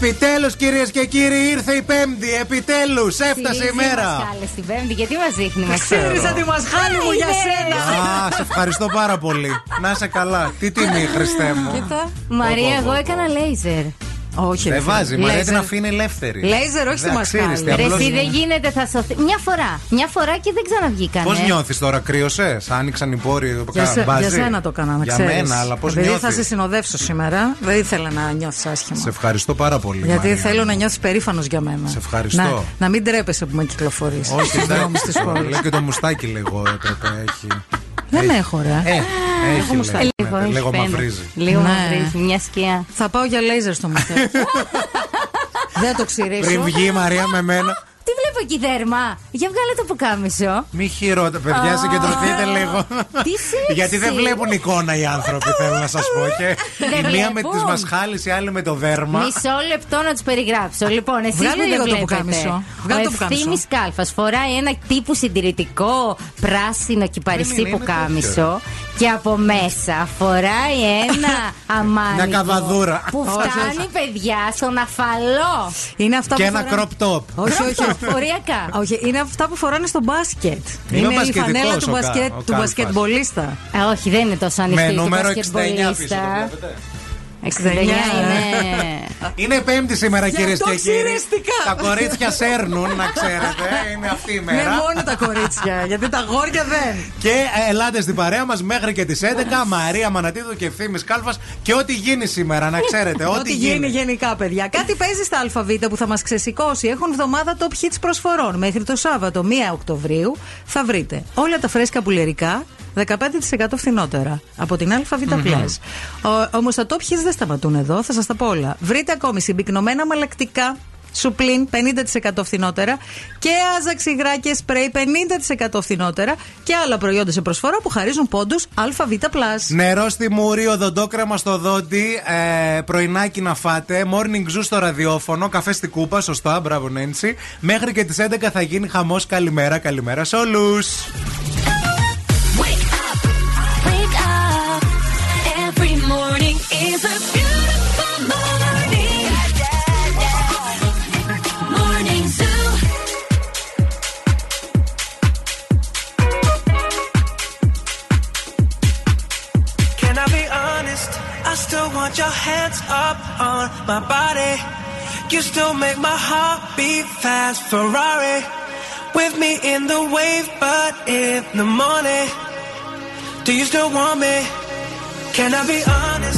Επιτέλους, κυρίες και κύριοι, ήρθε η Πέμπτη. Επιτέλους, έφτασε η μέρα. Μας την Πέμπτη, γιατί μας δείχνει μας Ξέρεις ότι μας χάνει μου για σένα. Α, σε ευχαριστώ πάρα πολύ. Να είσαι καλά. Τι τιμή, Χριστέ μου. Μαρία, εγώ έκανα λέιζερ. Όχι, Δεν βάζει, η Μαρία την αφήνει ελεύθερη. Λέιζερ, όχι στη μασκάλη. Ρε, εσύ δεν γίνεται, θα σωθεί. Μια φορά. Μια φορά και δεν ξαναβγήκανε. Πώς νιώθεις τώρα, κρύωσε, άνοιξαν οι πόροι. Για, σε, για σένα το κάναμε, Για ξέρεις. μένα, αλλά πώς Επειδή νιώθεις; θα σε συνοδεύσω σήμερα, δεν ήθελα να νιώθεις άσχημα. Σε ευχαριστώ πάρα πολύ. Γιατί Μαρία. θέλω να νιώθεις περήφανος για μένα. Σε ευχαριστώ. Να, να μην τρέπεσαι που με κυκλοφορείς. Όχι, τη δεν πόλη. Λέω και το μουστάκι λίγο έπρεπε. Έχει. Δεν έχω, ρε. Ε, έχει μουστάκι. Λίγο, Λίγο, λίγο έχει μαυρίζει. Λίγο Ναι. μαυρίζει, μια σκιά. Θα πάω για λέιζερ στο μουστάκι. Δεν το ξηρίσω. Πριν βγει η Μαρία με μένα. Τι βλέπω εκεί δέρμα; Για βγάλε το πουκάμισο. Μη χειρότερα, παιδιά, συγκεντρωθείτε λίγο. Τι σεξι. Γιατί δεν βλέπουν εικόνα οι άνθρωποι, θέλω να σας πω. Και Δεν η μία με βλέπουν. τι μασχάλες, η άλλη με το δέρμα. Μισό λεπτό να τους περιγράψω. Λοιπόν, εσείς Βγάλε δεν λίγο το βλέπετε. πουκάμισο. Βγάλε το Ο πουκάμισο. Ευθύμης Κάλφας φοράει ένα τύπου συντηρητικό πράσινο κυπαριστή Δεν είναι, είναι πουκάμισο τέτοιο, και από μέσα φοράει ένα αμάνικο Μια καβαδούρα. που φτάνει παιδιά στον αφαλό. Είναι αυτά Και που ένα φοράνε- crop top. Όχι, όχι. Φοριακά. Όχι, είναι αυτά που φοράνε στο μπάσκετ. Είναι ο η μπασκετικός φανέλα ο του, Κα- μπασκετ, ο του Κάλφας. μπασκετμπολίστα. Ε, όχι, δεν είναι τόσο ανοιχτή. Με του νούμερο 69 πίσω. το μπασκετμπολίστα. βλέπετε. 69 είναι. Είναι πέμπτη σήμερα, Γι' κυρίες αυτό και κύριοι. ξυρίστηκα. Τα κορίτσια σέρνουν, να ξέρετε. Είναι αυτή η Ναι, μέρα. μόνο τα κορίτσια. γιατί τα γόρια δεν. Και ε, ελάτε στην παρέα μας μέχρι και τις 11. Μαρία Μανατίδου και ευθύνη Κάλφας. Και ό,τι γίνει σήμερα, να ξέρετε. Ό,τι γίνει γενικά, παιδιά. Κάτι παίζει στα ΑΒ που θα μας ξεσηκώσει. Έχουν εβδομάδα top hits προσφορών. Μέχρι το Σάββατο 1 Οκτωβρίου θα βρείτε όλα τα φρέσκα πουλερικά 15% φθηνότερα από την ΑΒ Plus. Όμω τα top hits δεν σταματούν εδώ, θα σας τα πω όλα. Βρείτε ακόμη συμπυκνωμένα μαλακτικά Σουπλίν 50% φθηνότερα και άζαξ υγρά και σπρέι 50% φθηνότερα και άλλα προϊόντα σε προσφορά που χαρίζουν πόντους ΑΒ+. Νερό στη μούρη, οδοντόκρεμα στο δόντι, ε, πρωινάκι να φάτε, morning zoo στο ραδιόφωνο, καφέ στη κούπα, σωστά, μπράβο Νέντσι. Μέχρι και τις 11 θα γίνει χαμός. Καλημέρα, καλημέρα σε όλους. Ferrari. With me in the wave, but in the morning. Do you still want me? Can I be honest?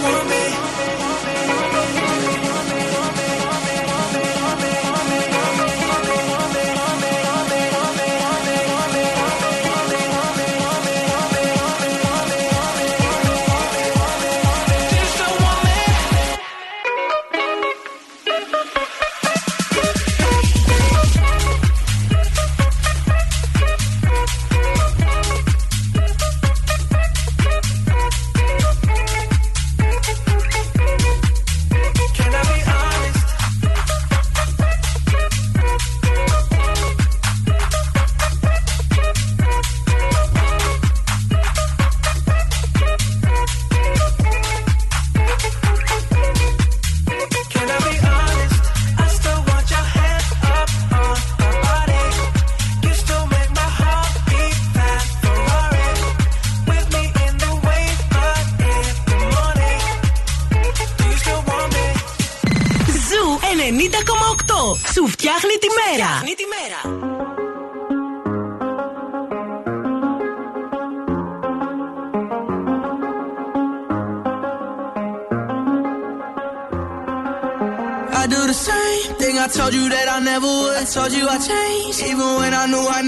woman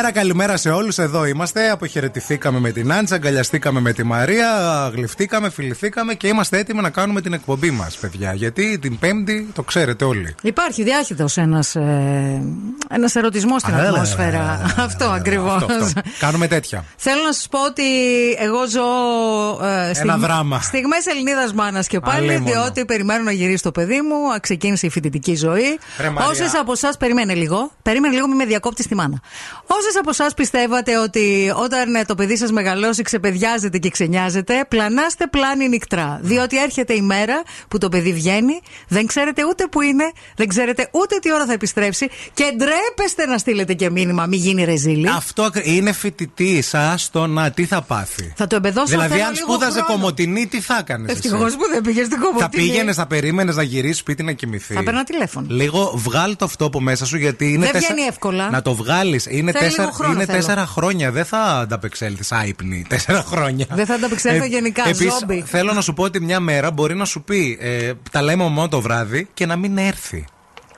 Καλημέρα, καλημέρα σε όλους. Εδώ είμαστε. Αποχαιρετηθήκαμε με την Άντσα, αγκαλιαστήκαμε με τη Μαρία, γλυφτήκαμε, φιληθήκαμε και είμαστε έτοιμοι να κάνουμε την εκπομπή μας, παιδιά. Γιατί την Πέμπτη το ξέρετε όλοι. Υπάρχει διάχυτος ένας ένας ερωτισμός στην Α, έλα, ατμόσφαιρα. έλα, αυτό έλα, ακριβώς. αυτό, αυτό. Κάνουμε τέτοια. Θέλω να σας πω ότι εγώ ζω. Ε, δράμα. Στιγμές Ελληνίδας μάνα και πάλι, Αλίμονο. διότι περιμένω να γυρίσει το παιδί μου. α, Ξεκίνησε η φοιτητική ζωή. Ρε, Μαρία. Όσες από εσάς. Περίμενε λίγο. Περίμενε λίγο, μη με διακόπτη τη μάνα. Όσες από εσάς πιστεύατε ότι όταν ε, το παιδί σας μεγαλώσει, ξεπεδιάζεται και ξενιάζεται, πλανάστε πλάνη νυχτρά. Διότι έρχεται η μέρα που το παιδί βγαίνει, δεν ξέρετε ούτε που είναι, δεν ξέρετε ούτε τι ώρα θα επιστρέψει και ντρέπεστε να στείλετε και μήνυμα, μη γίνει ρεζίλη. Αυτό ακρι- είναι φοιτητή, άστο να τι θα πάθει. Θα το εμπεδώσω Δηλαδή, θέλω αν λίγο σπούδαζε χρόνο. κομμωτινή, τι θα έκανε. Ευτυχώς που δεν πήγες στην κομμωτινή. Θα πήγαινες, θα περίμενες να γυρίσεις σπίτι να κοιμηθεί. Θα παίρνα τηλέφωνο. Λίγο βγάλει το αυτό από μέσα σου γιατί είναι. Δεν βγαίνει εύκολα. Να το βγάλεις. Είναι, Θέλει τέσσερα, λίγο χρόνο, είναι θέλω. τέσσερα χρόνια. Δεν θα ανταπεξέλθεις άϊπνη. Τέσσερα χρόνια. Δεν θα ανταπεξέλθω γενικά, επίσης, ζόμπι. Θέλω να σου πω ότι μια μέρα μπορεί να σου πει ε, τα λέμε μόνο το βράδυ και να μην έρθει.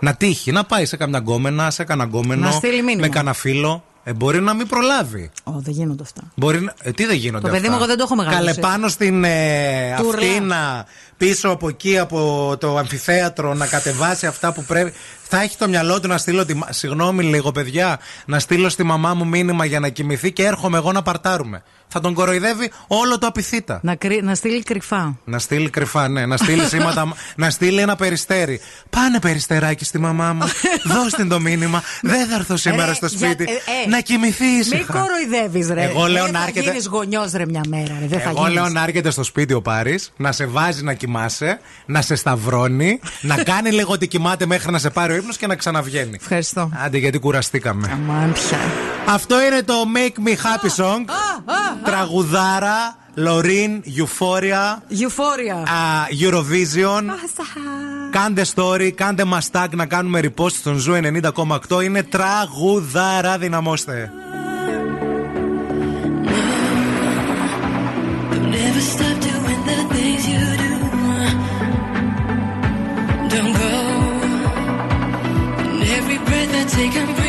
Να τύχει, να πάει σε καμιά γκόμενα, σε κανένα γκόμενο. Να στείλει μήνυμα. Με κανένα φίλο. Ε, μπορεί να μην προλάβει. Ω, δεν γίνονται αυτά. Μπορεί να... ε, τι δεν γίνονται Το παιδί αυτά; μου εγώ δεν το έχω μεγαλώσει. Καλέ πάνω στην ε, Τουρλά. αυτίνα, πίσω από εκεί, από το αμφιθέατρο, να κατεβάσει αυτά που πρέπει. Θα έχει το μυαλό του να στείλω. Τη... μα- Συγγνώμη λίγο, παιδιά, να στείλω στη μαμά μου μήνυμα για να κοιμηθεί και έρχομαι εγώ να παρτάρουμε. Θα τον κοροϊδεύει όλο το απειθήτα. Να, κρυ... να στείλει κρυφά. Να στείλει κρυφά, ναι. Να στείλει σήματα. να στείλει ένα περιστέρι. Πάνε περιστεράκι στη μαμά μου. Δώσ' την το μήνυμα. Δεν θα έρθω σήμερα Ρε, στο για- σπίτι. ε, ε, να κοιμηθείς Μην ήσυχα. κοροϊδεύεις, ρε. Εγώ λέω δεν να θα έρχεται- γίνεις γονιός ρε μια μέρα. Ρε. Δεν θα Εγώ γίνεις. λέω να έρχεται στο σπίτι ο Πάρης, να σε βάζει να κοιμάσαι, να σε σταυρώνει, να κάνει λίγο ότι κοιμάται μέχρι να σε πάρει ο ύπνος και να ξαναβγαίνει. Ευχαριστώ. Άντε γιατί κουραστήκαμε. Αμάν πια. Αυτό είναι το Make Me Happy Song. Τραγουδάρα, Loreen, Euphoria, Euphoria. α, Eurovision. Κάντε story, κάντε μας tag να κάνουμε repost στον Zoo 90,8. Είναι τραγουδάρα, δυναμώστε. Never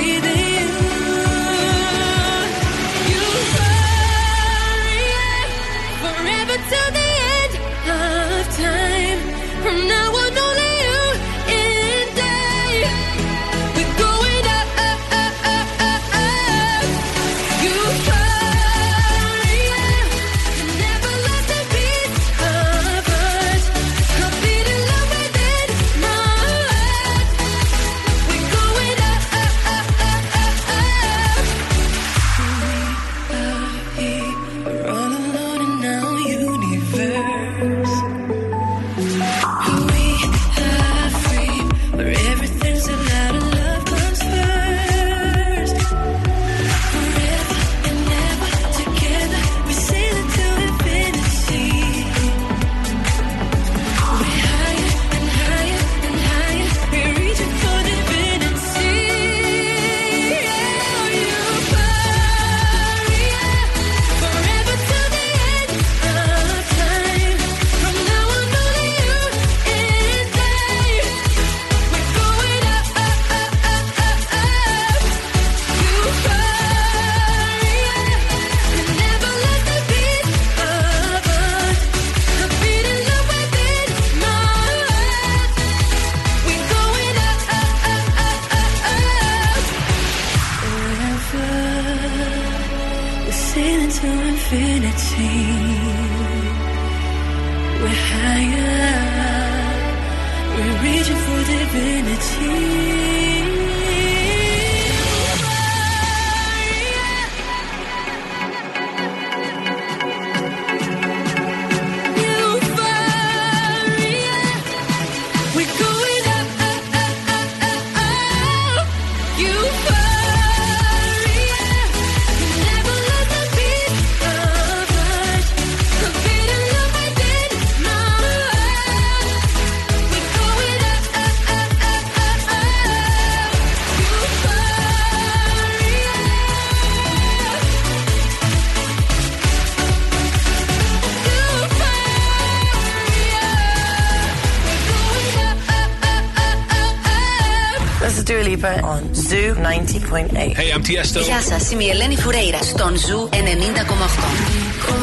Hey, I'm Tiesto. Γεια σας, είμαι η Ελένη Φουρέιρα στον Ζου 90,8.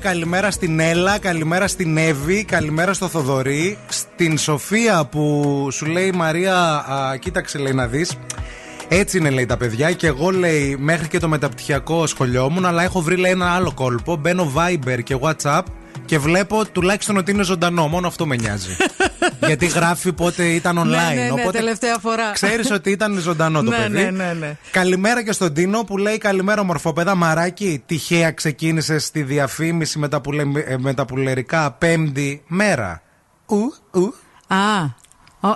Καλημέρα στην Έλα, καλημέρα στην Εύη, καλημέρα στο Θοδωρή. Στην Σοφία που σου λέει Μαρία, α, κοίταξε λέει να δεις. Έτσι είναι, λέει τα παιδιά. Και εγώ, λέει, μέχρι και το μεταπτυχιακό σχολιόμουν, αλλά έχω βρει, λέει, ένα άλλο κόλπο. Μπαίνω Viber και WhatsApp και βλέπω τουλάχιστον ότι είναι ζωντανό. Μόνο αυτό με νοιάζει. Γιατί γράφει πότε ήταν online. Ναι, ναι, ναι, οπότε τελευταία φορά. ξέρεις ότι ήταν ζωντανό το Ναι, παιδί. ναι, ναι, ναι. Καλημέρα και στον Τίνο που λέει Καλημέρα, μορφοπέδα Μαράκι. Τυχαία ξεκίνησε στη διαφήμιση με τα, πουλε, ε, με τα πουλερικά πέμπτη μέρα. Ου, ου. Α, ο, α,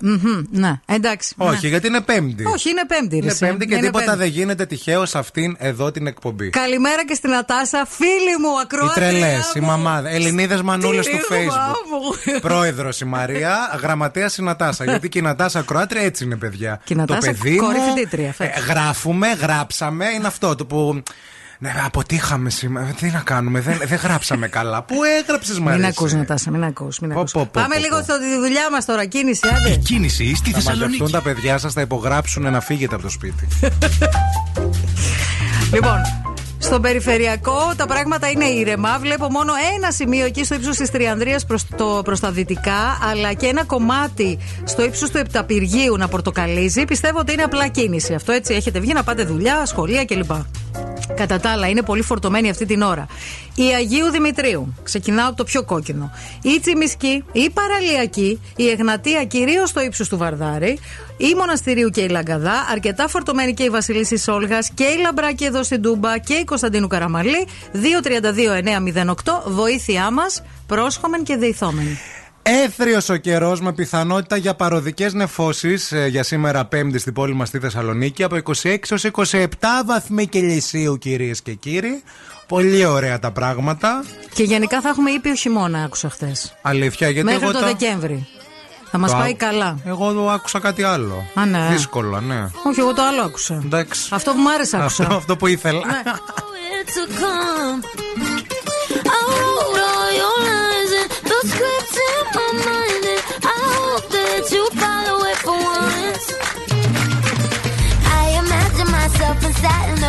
μμμ, ναι, εντάξει. Όχι, ναι. γιατί είναι πέμπτη. Όχι, είναι πέμπτη. ρε, Είναι εσύ. πέμπτη και Είναι τίποτα πέμπτη. δεν γίνεται τυχαίο σε αυτήν εδώ την εκπομπή. Καλημέρα και στην Ατάσα, φίλη μου, Οι ακροάτρια. τρελέ, η μου. μαμάδα. Ελληνίδε μανούλες Τι του ρίγμα Facebook. μου. Πρόεδρος η Μαρία, γραμματέας η Νατάσα. Γιατί και η Νατάσα Κροάτρια έτσι είναι, παιδιά. Και η Νατάσα το παιδί κόρη μου, φοιτήτρια, φέτος. ε, γράφουμε, γράψαμε, είναι αυτό το που. Ναι, αποτύχαμε σήμερα. Τι να κάνουμε, δεν, δεν γράψαμε καλά. Πού έγραψες, Μαρία. Μην ακούς Νατάσα, μην ακούς, μην Πω, ακούς. πω, πω, Πάμε πω, λίγο πω. στη δουλειά μας τώρα, κίνηση, άντε. Κίνηση στη Θα μαζευτούν Θεσσαλονίκη. τα παιδιά σας, θα υπογράψουν να φύγετε από το σπίτι. Λοιπόν, στον περιφερειακό τα πράγματα είναι ήρεμα. Βλέπω μόνο ένα σημείο εκεί στο ύψος της Τριανδρίας προς προς τα δυτικά, αλλά και ένα κομμάτι στο ύψος του Επταπηργείου να πορτοκαλίζει. Πιστεύω ότι είναι απλά κίνηση. Αυτό έτσι έχετε βγει να πάτε δουλειά, σχολεία κλπ. Κατά τα άλλα, είναι πολύ φορτωμένη αυτή την ώρα. Η Αγίου Δημητρίου, ξεκινάω από το πιο κόκκινο. Η Τσιμισκή, η Παραλιακή, η Εγνατία κυρίως στο ύψος του Βαρδάρη, η Μοναστηρίου και η Λαγκαδά, αρκετά φορτωμένη και η Βασιλίση Σόλγας και η Λαμπράκη εδώ στην Τούμπα και η Κωνσταντίνου Καραμαλή. 232-908, βοήθειά μας, πρόσχομεν και δεηθόμεν. Έθριος ο καιρός με πιθανότητα για παροδικές νεφώσεις για σήμερα Πέμπτη στην πόλη μας στη Θεσσαλονίκη από 26 έως 27 βαθμοί Κελσίου, κυρίες και κύριοι. Πολύ ωραία τα πράγματα. Και γενικά θα έχουμε ήπιο χειμώνα, άκουσα χθες. Αλήθεια, γιατί Μέχρι εγώ το τα- Δεκέμβρη. Θα μας το πάει άκου- καλά. Εγώ εδώ άκουσα κάτι άλλο. Α, ναι. Δύσκολα, ναι. Όχι, εγώ το άλλο άκουσα. Εντάξει. Αυτό που μου άρεσε άκουσα. Αυτό, αυτό που ήθελα. Ναι.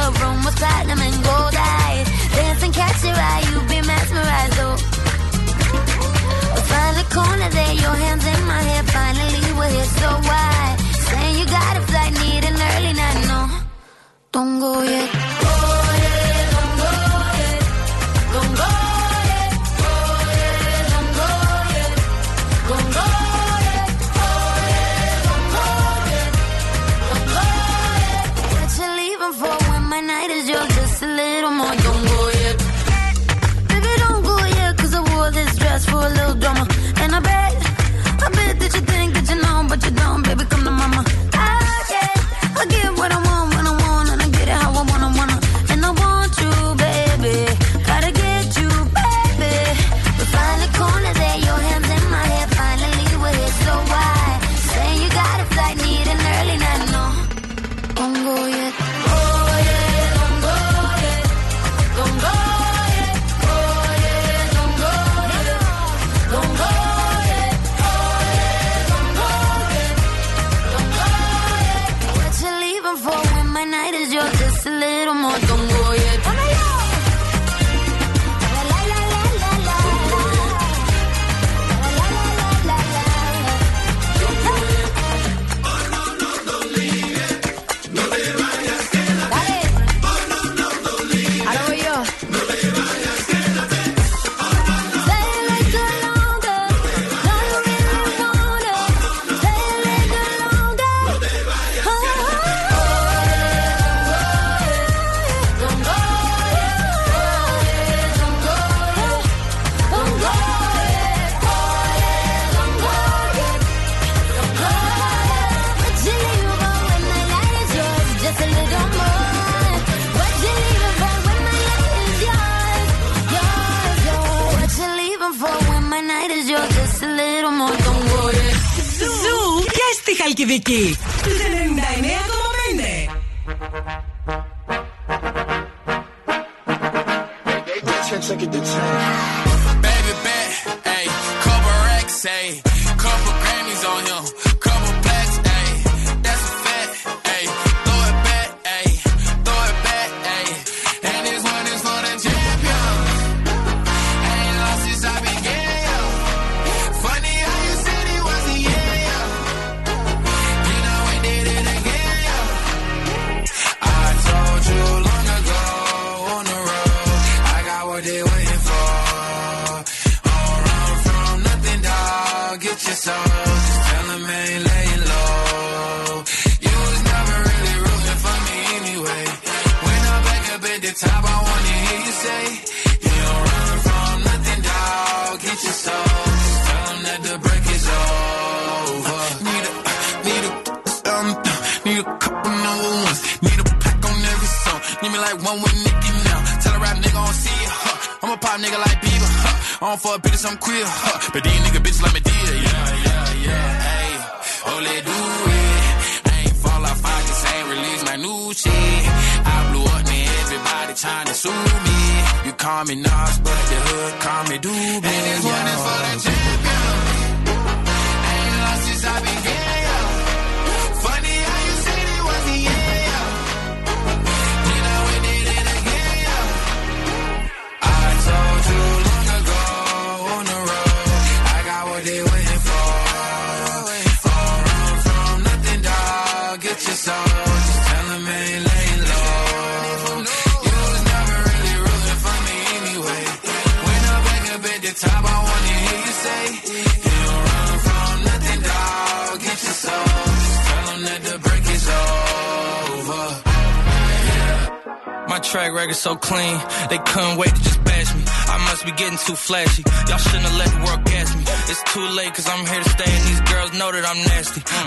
the room with platinum and gold eyes, dancing, catch your eye, you be mesmerized. Oh, find the corner there, your hands in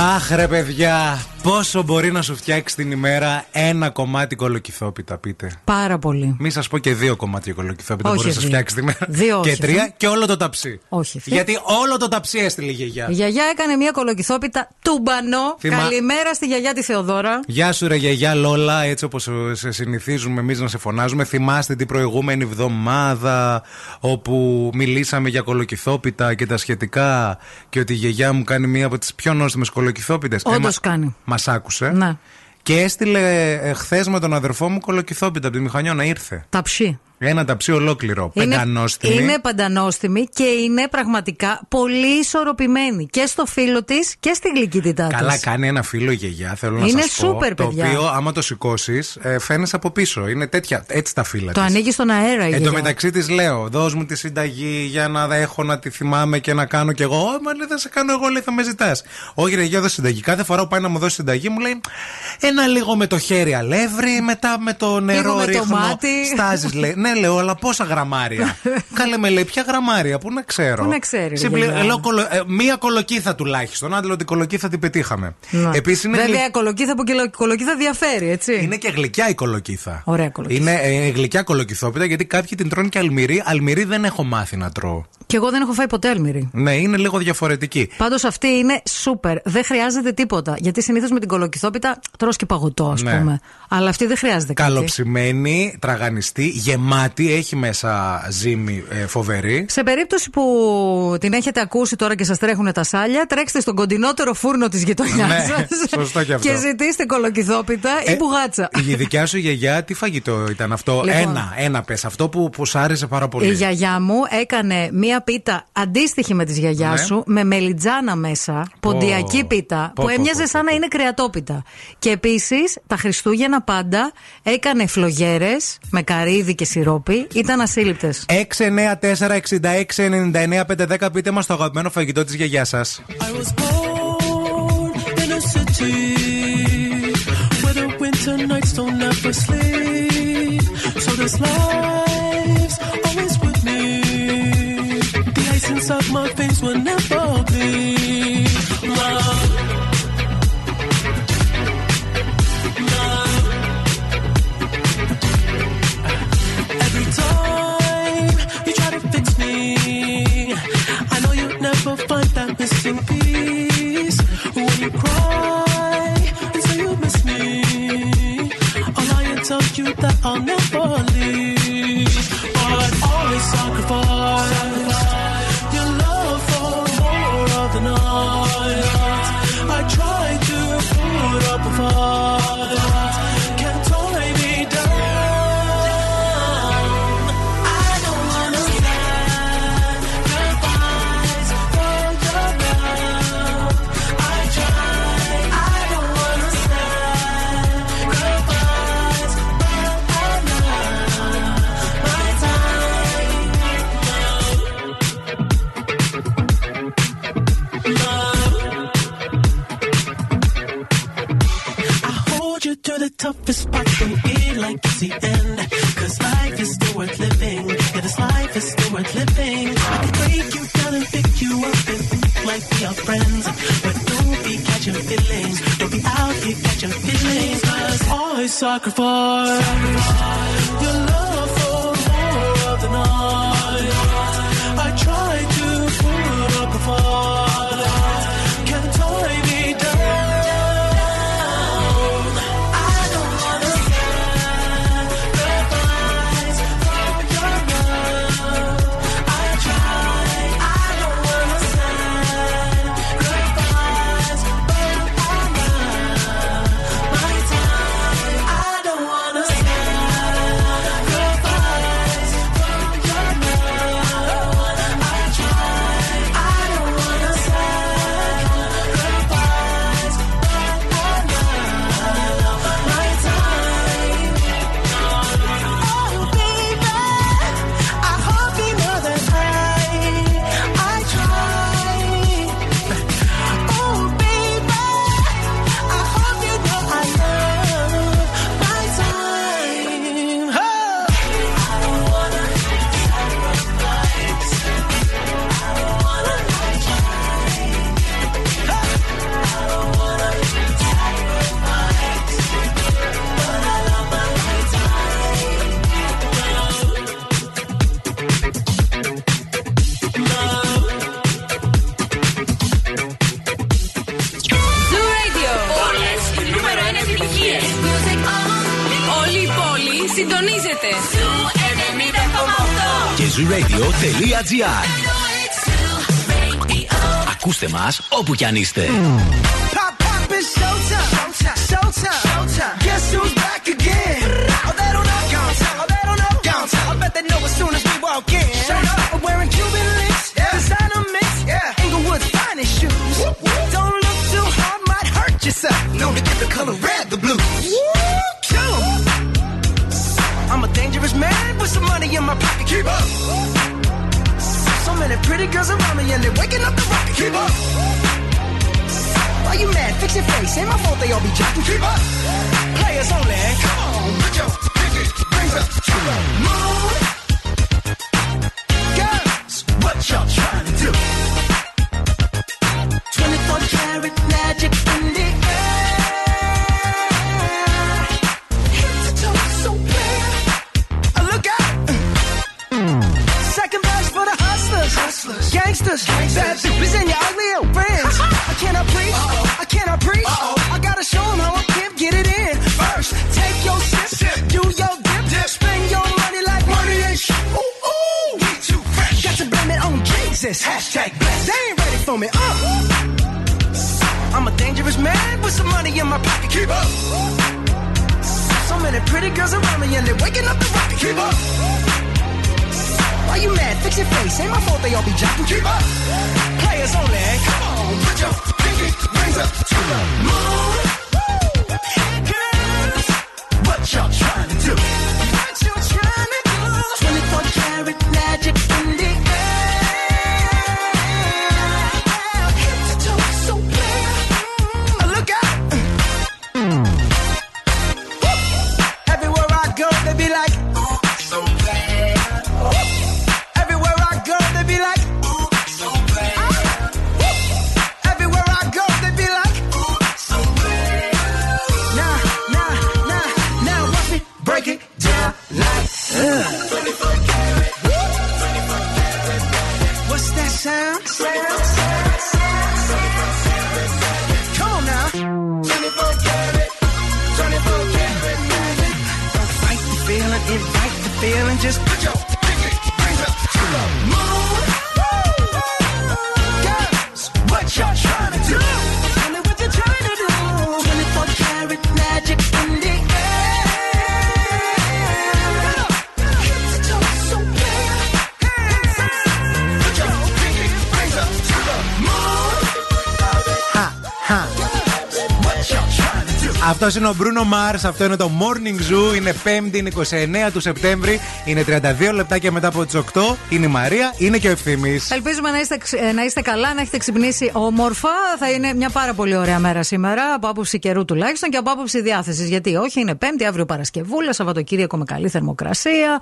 Αχ ρε παιδιά, πόσο μπορεί να σου φτιάξει την ημέρα ένα κομμάτι κολοκυθόπιτα, πείτε; Πάρα πολύ. Μη σας πω και δύο κομμάτια κολοκυθόπιτα Όχι μπορεί να σας δύο. φτιάξει την ημέρα. Δύο και όχι, τρία ε. και όλο το ταψί. Όχι. Γιατί όλο το ταψί έστειλε η γιαγιά. Η γιαγιά έκανε μια κολοκυθόπιτα τουμπανό. Θυμά- Καλημέρα στη γιαγιά τη Θεοδώρα. Γεια σου ρε γιαγιά Λόλα, έτσι όπως σε συνηθίζουμε εμείς να σε φωνάζουμε. Θυμάστε την προηγούμενη εβδομάδα όπου μιλήσαμε για κολοκυθόπιτα και τα σχετικά και ότι η γιαγιά μου κάνει μία από τις πιο νόστιμες κολοκυθόπιτες. Όντως κάνει. Μας άκουσε. Ναι. Και έστειλε χθες με τον αδερφό μου κολοκυθόπιτα από τη Μηχανιώνα. Ήρθε. Ταψί. Ένα ταψί ολόκληρο. Πεντανόστιμη. είναι παντανόστιμη και είναι πραγματικά πολύ ισορροπημένη και στο φίλο της και στη γλυκύτητά της. Καλά κάνει ένα φίλο η γιαγιά, θέλω να Είναι σας πω. σούπερ, το παιδιά. οποίο άμα το σηκώσεις, ε, φαίνεσαι από πίσω. Είναι τέτοια, έτσι τα φύλλα Το της. ανοίγεις στον αέρα η Εν τω γιαγιά. μεταξύ της λέω, δώσ' μου τη συνταγή για να έχω να τη θυμάμαι και να κάνω κι εγώ. Ω, μα λέει, δεν σε κάνω εγώ, λέει, θα με ζητάς. Όχι, ρε, για δώσε συνταγή. Κάθε φορά που πάει να μου δώσει συνταγή, μου λέει, ένα λίγο με το χέρι αλεύρι, μετά με το νερό με το ρίχνω. μάτι. Στάζεις, λέει. ναι, λέω, αλλά πόσα γραμμάρια; Κάλε με λέει, ποια γραμμάρια, πού να ξέρω; Πού να ξέρει, Συμπλη- γιαγιά. λέω, κολο- ε, μία κολοκύθα τουλάχιστον. Άντε, λέω, την κολοκύθα την πετύχαμε. Ναι. Επίσης είναι, Βέβαια, γλυ- κολοκύθα από κολο- κολοκύθα διαφέρει, έτσι. είναι και γλυκιά η κολοκύθα. Ωραία κολοκύθα. Είναι ε, γλυκιά κολοκυθόπιτα γιατί κάποιοι την τρώνε και αλμυρί. Αλμυρί δεν έχω μάθει να τρώω. Και εγώ δεν έχω φάει ποτέ αλμυρί. Ναι, είναι λίγο διαφορετική. Πάντως αυτή είναι σούπερ. Δεν χρειάζεται τίποτα. Γιατί συνήθως με την κολοκυθόπιτα τρως και παγωτό, ας Ναι. πούμε. Αλλά αυτή δεν χρειάζεται κάτι. Καλοψημένη, τραγανιστή, γεμάτη, έχει μέσα ζύμη ε, φοβερή. Σε περίπτωση που την έχετε ακούσει τώρα και σας τρέχουν τα σάλια, τρέξτε στον κοντινότερο φούρνο της γειτονιάς Ναι, σας σωστό και αυτό. και ζητήστε κολοκυθόπιτα ή Ε, μπουγάτσα. Η δικιά σου γιαγιά, τι φαγητό ήταν αυτό; Λοιπόν. ένα, ένα πες. Αυτό που, που σ' άρεσε πάρα πολύ. Η γιαγιά μου έκανε μία πίτα αντίστοιχη με της γιαγιάς Ναι. σου, με μελιτζάνα μέσα, ποντιακή πίτα, Πω, που πω, έμοιαζε πω, σαν να είναι κρεατόπιτα. Και επίσης τα Χριστούγεννα πάντα έκανε φλογέρες με καρύδι και σιρόπι, ήταν ασύλληπτες. 694-6699-510 πείτε μας το αγαπημένο φαγητό της γιαγιάς σας. I was born looks off my face will never be love. love. Every time you try to fix me, I know you never find that missing piece. When you cry and say you miss me, I'll lie and tell you that I'll never leave, but always sacrifice. to the toughest parts, don't be like it's the end. Cause life is still worth living. Yeah, this life is still worth living. I could break you down and pick you up and think like we are friends. But don't be catching feelings. Don't be out here catching feelings. Cause all I sacrifice, sacrifice. your love for more than all. κι αν είστε. Αυτός είναι ο Μπρούνο Μάρς, αυτό είναι το Morning Zoo. Είναι 5η, είναι 29 του Σεπτέμβρη. Είναι 32 λεπτάκια μετά από τις 8. Είναι η Μαρία, είναι και ο Ευθύνη. Ελπίζουμε να είστε, ξ- ε, να είστε καλά, να έχετε ξυπνήσει όμορφα. Θα είναι μια πάρα πολύ ωραία μέρα σήμερα, από άποψη καιρού τουλάχιστον και από άποψη διάθεσης. Γιατί όχι, είναι Πέμπτη, αύριο Παρασκευούλα, Σαββατοκύριακο με καλή θερμοκρασία.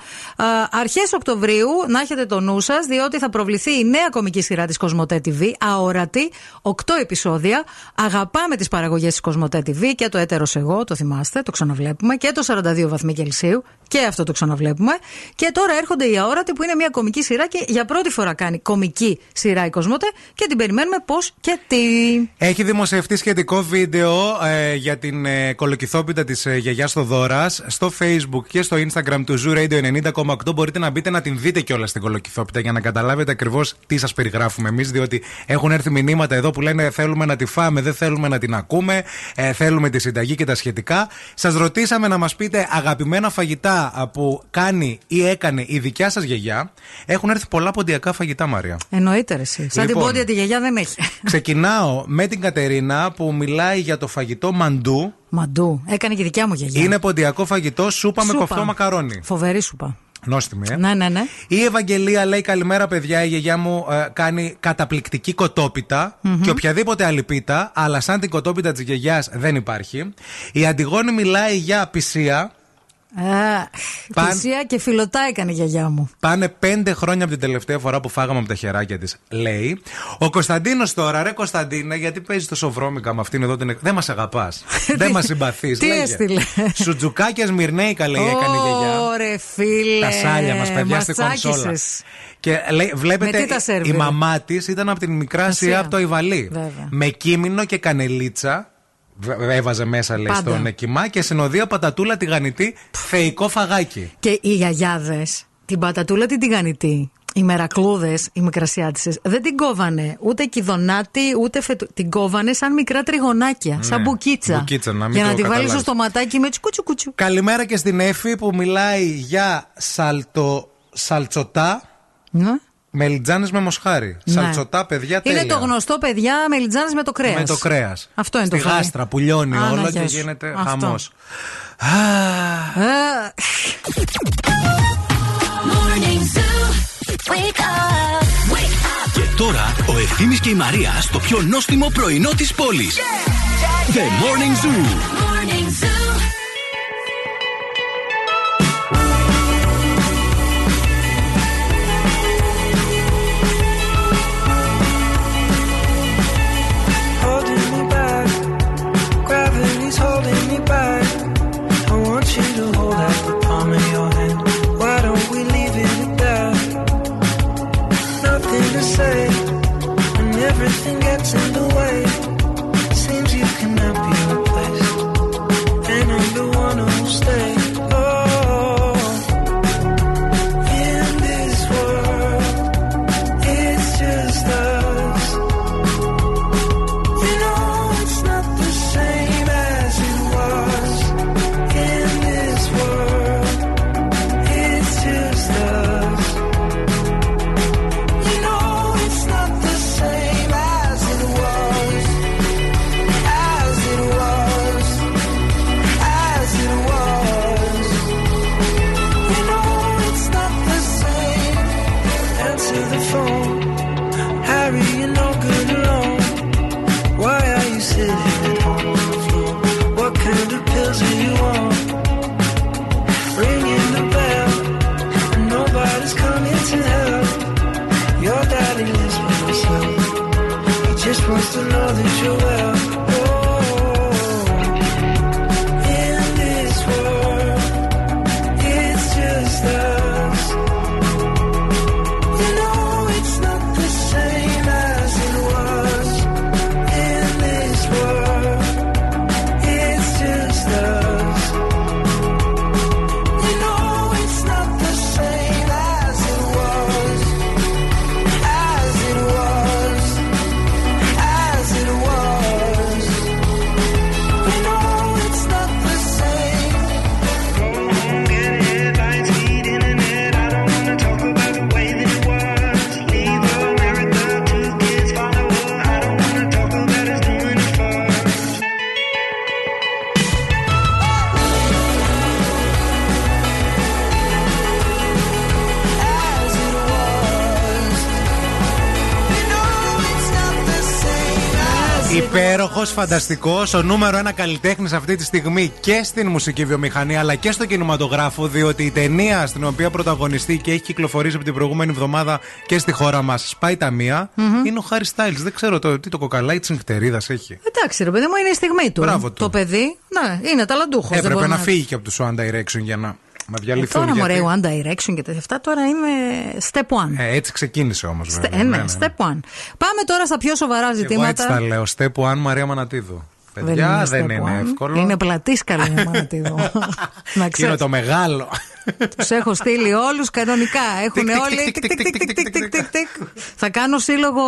Αρχές Οκτωβρίου να έχετε το νου σας, διότι θα προβληθεί η νέα κομική σειρά της Κοσμοτέ TV, αόρατη, 8 επεισόδια. Αγαπάμε τις παραγωγές της Κοσμοτέ TV και το έτερος εγώ, το θυμάστε, το ξαναβλέπουμε. Και το 42 βαθμοί Κελσίου, και αυτό το ξαναβλέπουμε. Και τώρα έρχονται οι αόρατοι που είναι μια κομική σειρά και για πρώτη φορά κάνει κομική σειρά η Κοσμοτέ και την περιμένουμε πώς και τι. Έχει δημοσιευτεί σχετικό βίντεο ε, για την ε, κολοκυθόπιτα της ε, γιαγιάς Θοδώρας στο Facebook και στο Instagram του Zoo Radio 90,8. Μπορείτε να μπείτε να την δείτε κιόλας στην κολοκυθόπιτα για να καταλάβετε ακριβώς τι σας περιγράφουμε εμείς. Διότι έχουν έρθει μηνύματα εδώ που λένε θέλουμε να τη φάμε, δεν θέλουμε να την ακούμε, ε, θέλουμε τη συνταγή και τα σχετικά. Σας ρωτήσαμε να μας πείτε αγαπημένα φαγητά α, που κάνει ή έκανε η δικιά σας γιαγιά. Έχουν έρθει πολλά ποντιακά φαγητά, Μαρία. Εννοείται ρε, εσύ. Σαν Λοιπόν. την πόντια τη γιαγιά δεν έχει. Ξεκινάω με την Κατερίνα που μιλάει για το φαγητό μαντού. Μαντού. Έκανε και η δικιά μου γιαγιά. Είναι ποντιακό φαγητό, σούπα, με Σούπα. κοφτό μακαρόνι. Φοβερή σούπα. Νόστιμη, ε. Ναι, ναι, ναι. Η Ευαγγελία λέει καλημέρα παιδιά, η γιαγιά μου ε, κάνει καταπληκτική κοτόπιτα Μμμ. και οποιαδήποτε άλλη πίτα, αλλά σαν την κοτόπιτα της γιαγιάς δεν υπάρχει. Η Αντιγόνη μιλάει για πισία. Α, Παν- Θυσία και φιλωτά έκανε η γιαγιά μου. Πάνε πέντε χρόνια από την τελευταία φορά που φάγαμε από τα χεράκια της, λέει. Ο Κωνσταντίνος τώρα, ρε Κωνσταντίνε, γιατί παίζει τόσο βρώμικα με αυτήν εδώ την. εκ- Δεν μας αγαπάς. Δεν μας συμπαθείς. Τι έστειλε; Σουτζουκάκια Μυρνέικα, λέει, έκανε η γιαγιά. Ωρε φίλε. Τα σάλια μας, παιδιά, στην Μας κονσόλα. τσάκισες. Και λέει, βλέπετε, Με τι τα η σερβίρε; μαμά της ήταν από την μικρά Ασία. Ασία από το Ιβαλί. Βέβαια. Με κίμινο και κανελίτσα. Β- Έβαζε μέσα, λέει, Πάντα. στον κοιμά και συνοδεία πατατούλα τηγανιτή. Θεϊκό φαγάκι. Και οι γιαγιάδες, την πατατούλα την τηγανιτή, οι μερακλούδες, οι μικρασιάτισες, δεν την κόβανε ούτε κυδονάτη ούτε φετου. Την κόβανε σαν μικρά τριγωνάκια, σαν Ναι, μπουκίτσα. μπουκίτσα, να μην για το να τη βάλει στο καταλάβεις. στοματάκι με τσουκούτσου κουτσου. Καλημέρα και στην Εφη που μιλάει για σαλτο, σαλτσοτά Ναι. Μελιτζάνες με μοσχάρι. Ναι. Σαλτσοτά, παιδιά, τέλεια. Είναι το γνωστό, παιδιά, μελιτζάνες με το κρέας. Με το κρέας. Αυτό είναι Στη το φαΐ. γάστρα που λιώνει Άνα, όλο γεια και σου. γίνεται Αυτό. χαμός. Ε, Morning Zoo. Wake up. Wake up. Και τώρα ο Ευθύμης και η Μαρία στο πιο νόστιμο πρωινό της πόλης. The Morning Zoo. Morning Zoo. Say everything gets in the way. supposed still. Υπέροχο, φανταστικός, ο νούμερο ένα καλλιτέχνης αυτή τη στιγμή και στην μουσική βιομηχανία αλλά και στο κινηματογράφο, διότι η ταινία στην οποία πρωταγωνιστεί και έχει κυκλοφορήσει από την προηγούμενη εβδομάδα και στη χώρα μας, σπάει τα μία, είναι ο Χάρι Στάιλς. Δεν ξέρω το, τι το κοκαλάει της νυχτερίδας έχει. Εντάξει, ρε παιδί μου, είναι η στιγμή του. Μπράβο του. Το παιδί, ναι, είναι ταλαντούχος. Έπρεπε να φύγει και από του One Direction για να, να διαλυθούν. Τώρα γιατί- μωρέ, One Direction και τέτοια. Αυτά τώρα είναι step one. Ε, έτσι ξεκίνησε όμως. Στε- ε, ναι, step one. Πάμε τώρα στα πιο σοβαρά Εγώ έτσι ζητήματα. τα λέω. Step one Μαρία Μανατίδου. Δεν Παιδιά, είναι δεν step είναι one. εύκολο. Είναι πλατής καλή η Μανατίδου. να Είναι ξέρεις. το μεγάλο. Του έχω στείλει όλου κανονικά. Έχουν όλοι. Θα κάνω σύλλογο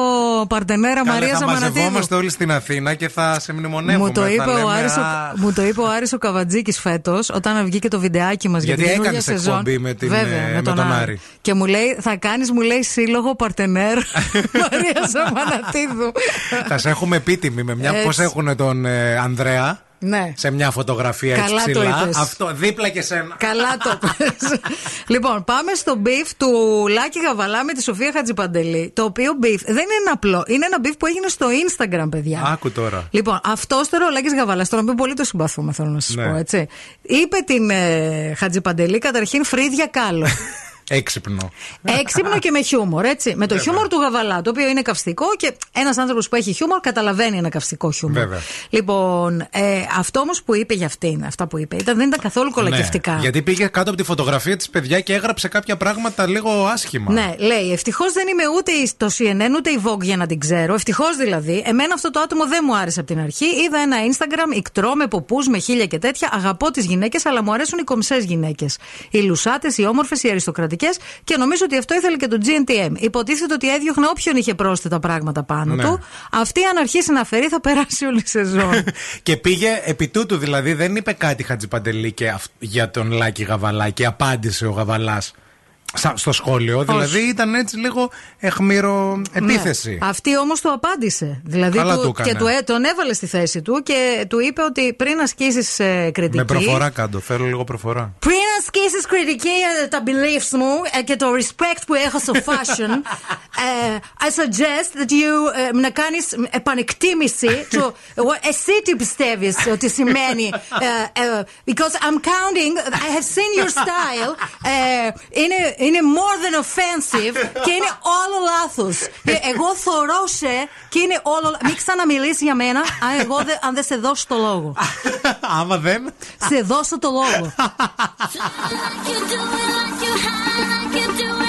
Παρτενέρα Μαρία Αμανατίδου. Θα μαζευόμαστε όλοι στην Αθήνα και θα σε μνημονεύουμε. Μου το είπε ο Άρης μου το είπε ο Καβατζήκη φέτο, όταν βγήκε το βιντεάκι μα για την καινούργια σεζόν. με, τον, Άρη. Και μου λέει, θα κάνει, μου λέει, σύλλογο παρτενέρ Μαρία Ζαμανατίδου. Θα σε έχουμε επίτιμη με μια. Πώ έχουν τον Ανδρέα ναι. σε μια φωτογραφία έτσι Καλά το ψηλά. είπες. Αυτό δίπλα και σένα. Καλά το πες. λοιπόν, πάμε στο beef του Λάκη Γαβαλά με τη Σοφία Χατζιπαντελή. Το οποίο beef δεν είναι απλό. Είναι ένα beef που έγινε στο Instagram, παιδιά. Άκου τώρα. Λοιπόν, αυτό τώρα ο Λάκης Γαβαλάς, τον οποίο πολύ το συμπαθούμε, θέλω να σας Ναι. πω, έτσι. Είπε την ε, Χατζιπαντελή καταρχήν φρύδια Κάλο. Έξυπνο. Έξυπνο και με χιούμορ, έτσι. Με το χιούμορ του Γαβαλά, το οποίο είναι καυστικό και ένας άνθρωπος που έχει χιούμορ καταλαβαίνει ένα καυστικό χιούμορ. Βέβαια. Λοιπόν, ε, αυτό όμως που είπε για αυτήν, αυτά που είπε, ήταν, δεν ήταν καθόλου κολακευτικά. Ναι, γιατί πήγε κάτω από τη φωτογραφία της παιδιά και έγραψε κάποια πράγματα λίγο άσχημα. Ναι, λέει, ευτυχώς δεν είμαι ούτε η- το CNN ούτε η Vogue για να την ξέρω. Ευτυχώς δηλαδή. Εμένα αυτό το άτομο δεν μου άρεσε από την αρχή. Είδα ένα Instagram ικτρό με ποπού, με χίλια και τέτοια. Αγαπώ τις γυναίκες, αλλά μου αρέσουν οι κομψέ γυναίκες. Οι λουσάτες, οι όμορφες, οι αριστοκρατικές και νομίζω ότι αυτό ήθελε και το GNTM. Υποτίθεται ότι έδιωχνε όποιον είχε πρόσθετα πράγματα πάνω Ναι. του. Αυτή αν αρχίσει να φέρει θα περάσει όλη η σεζόν. Και πήγε επί τούτου, δηλαδή δεν είπε κάτι Χατζιπαντελή και αυ- για τον Λάκη Γαβαλά και απάντησε ο Γαβαλάς στο σχόλιο. Δηλαδή ήταν έτσι λίγο εχμήρο επίθεση. Ναι. Αυτή όμως το απάντησε. Δηλαδή Καλά του, το έκανε. και του, ε- τον έβαλε στη θέση του και του είπε ότι πριν ασκήσεις ε, κριτική. Με προφορά κάτω, θέλω λίγο προφορά. Πριν ασκήσει κριτική για τα beliefs μου ε, και το respect που έχω στο fashion, ε, I suggest that you ε, να κάνεις επανεκτίμηση του what εσύ τι πιστεύεις ότι σημαίνει. ε, ε, because I'm counting, I have seen your style. ε, είναι, είναι more than offensive και είναι όλο λάθος. Εγώ θωρώ σε και είναι όλο. Μην ξαναμιλήσεις για μένα αν, εγώ δεν- αν δεν σε δώσω το λόγο. Άμα δεν. σε δώσω το λόγο. like you do it like you high, like you do it.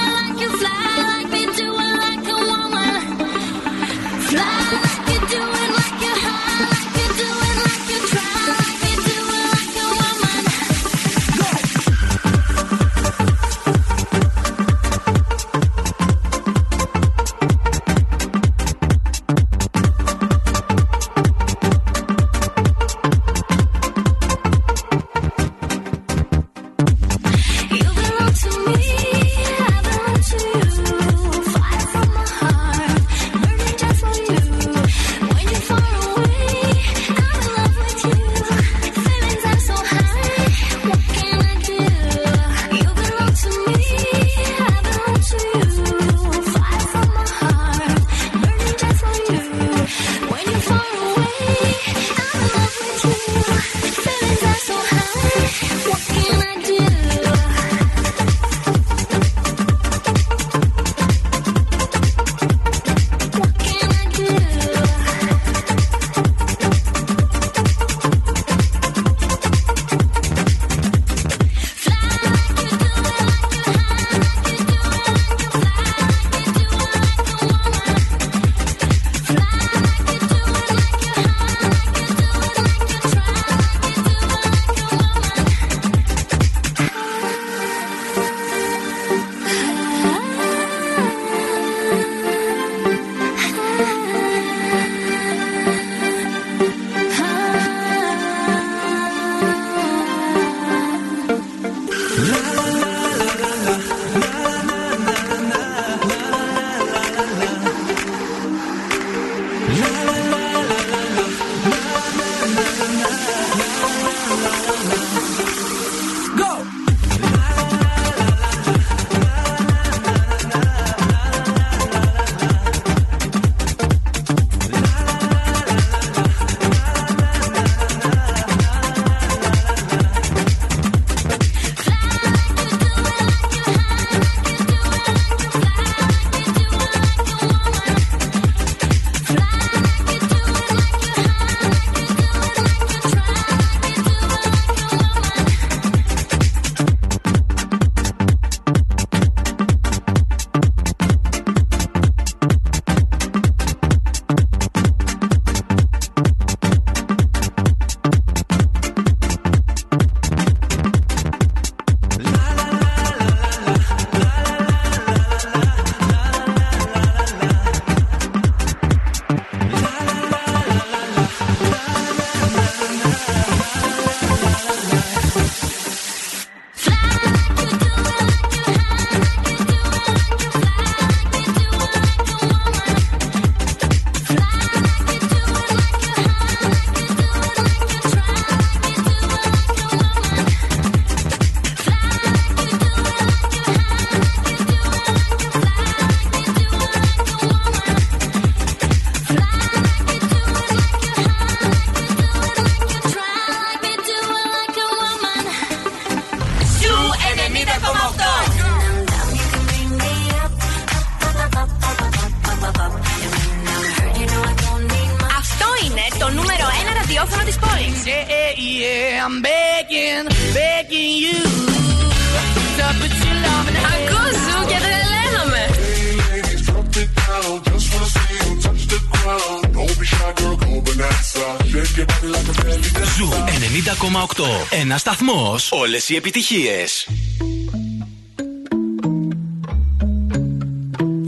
σταθμό. Όλε οι επιτυχίε.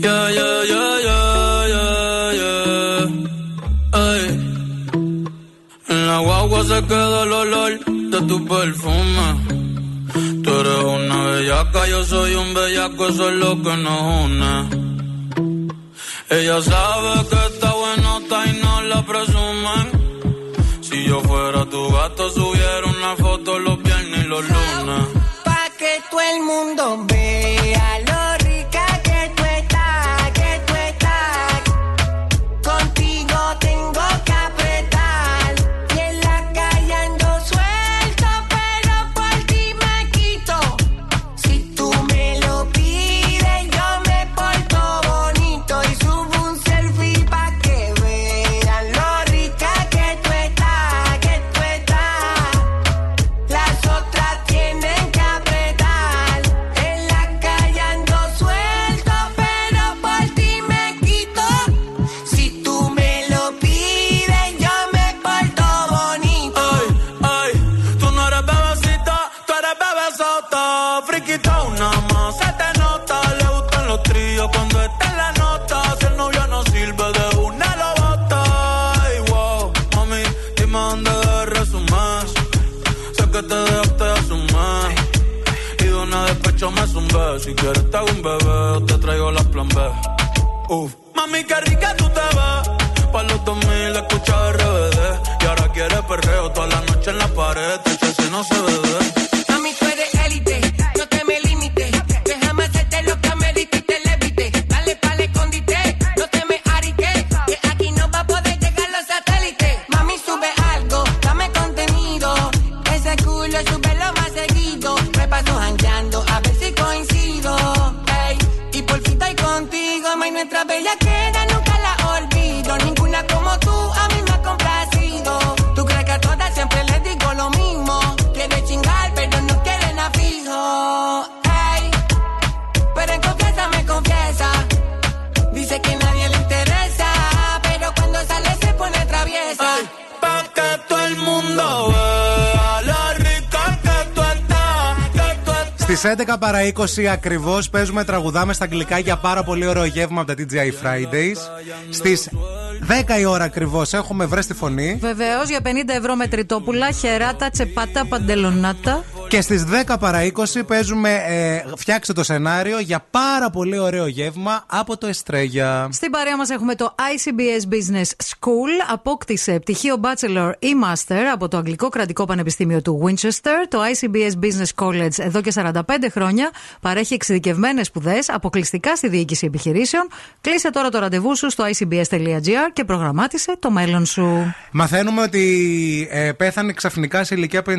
Yeah, yeah, yeah, yeah, yeah, yeah. Ay. En la guagua se queda el olor de tu perfume. Tú eres una bellaca, yo soy un bellaco, eso es lo que nos une. Ella sabe παρα 20 ακριβώς παίζουμε τραγουδάμε στα αγγλικά για πάρα πολύ ωραίο γεύμα από τα TGI Fridays. Στις 10 η ώρα ακριβώς έχουμε βρει τη φωνή. Βεβαίως για 50 ευρώ με τριτόπουλα, χεράτα, τσεπάτα, παντελονάτα. Και στις 10 παρα 20 παίζουμε ε, φτιάξτε το σενάριο για πάρα πολύ ωραίο γεύμα από το Εστρέγια. Στην παρέα μας έχουμε το ICBS Business School. Απόκτησε πτυχίο Bachelor ή Master από το Αγγλικό Κρατικό Πανεπιστήμιο του Winchester. Το ICBS Business College εδώ και 45 χρόνια παρέχει εξειδικευμένες σπουδές αποκλειστικά στη διοίκηση επιχειρήσεων. Κλείσε τώρα το ραντεβού σου στο icbs.gr και προγραμμάτισε το μέλλον σου. Μαθαίνουμε ότι ε, πέθανε ξαφνικά σε ηλικία 59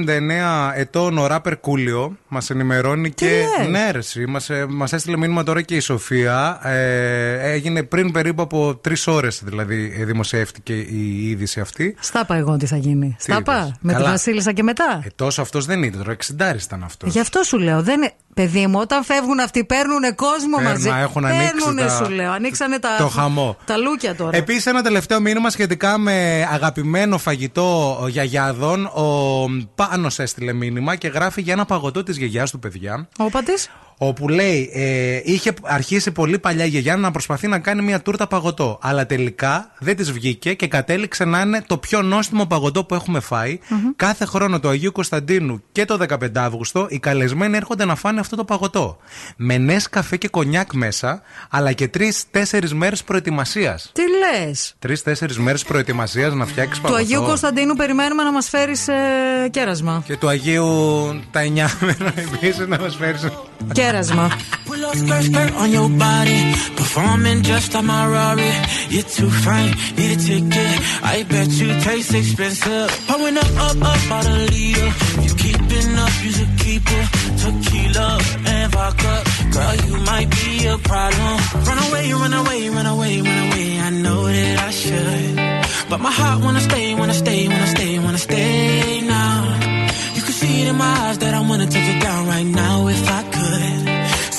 ετών ο ράπερ Κούλιο. Μας ενημερώνει και. λες; Ναι, ρε, μα μας έστειλε μήνυμα τώρα και η Σοφία. Ε, έγινε πριν περίπου από τρεις ώρες δηλαδή ε, δημοσιεύτηκε η είδηση αυτή. Στάπα εγώ τι θα γίνει. Στάπα. είπες; Με τη Καλά. Βασίλισσα και μετά. Ε, τόσο αυτός δεν ήταν, τώρα 60 ήταν αυτός. Γι' αυτό σου λέω. Δεν... είναι- Παιδί μου, όταν φεύγουν αυτοί, παίρνουν κόσμο Παίρνουν, μαζί. έχουν ανοίξει Παίρνουνε, τα- σου λέω. Ανοίξανε τα, το χαμό. τα λούκια τώρα. Επίσης, ένα τελευταίο μήνυμα σχετικά με αγαπημένο φαγητό γιαγιάδων. Ο Πάνος έστειλε μήνυμα και γράφει για ένα παγωτό της γιαγιάς του παιδιά. Όπα της. Όπου λέει, ε, είχε αρχίσει πολύ παλιά η γιαγιά να προσπαθεί να κάνει μια τούρτα παγωτό. Αλλά τελικά δεν της βγήκε και κατέληξε να είναι το πιο νόστιμο παγωτό που έχουμε φάει. Κάθε χρόνο του Αγίου Κωνσταντίνου και το 15 Αύγουστο οι καλεσμένοι έρχονται να φάνε αυτό το παγωτό. Με νες καφέ και κονιάκ μέσα, αλλά και τρει-τέσσερι μέρες προετοιμασίας. Τι λες; Τρει-τέσσερι μέρες προετοιμασίας να φτιάξεις Του παγωτό. Αγίου Κωνσταντίνου περιμένουμε να μας φέρεις ε, κέρασμα. Και του Αγίου τα 9 μέρα επίση να μας φέρεις. Teraz ma. Pull up skirt, on your body. Performing just on my Rari. You're too fine, need a ticket. I bet you taste expensive. Pouring up, up, up out a leader. You keeping up, you should keep it. Tequila and vodka. Girl, you might be a problem. Run away, run away, run away, run away. I know that I should. But my heart wanna stay, wanna stay, wanna stay, wanna stay now. You can see it in my eyes that I wanna take it down right now if I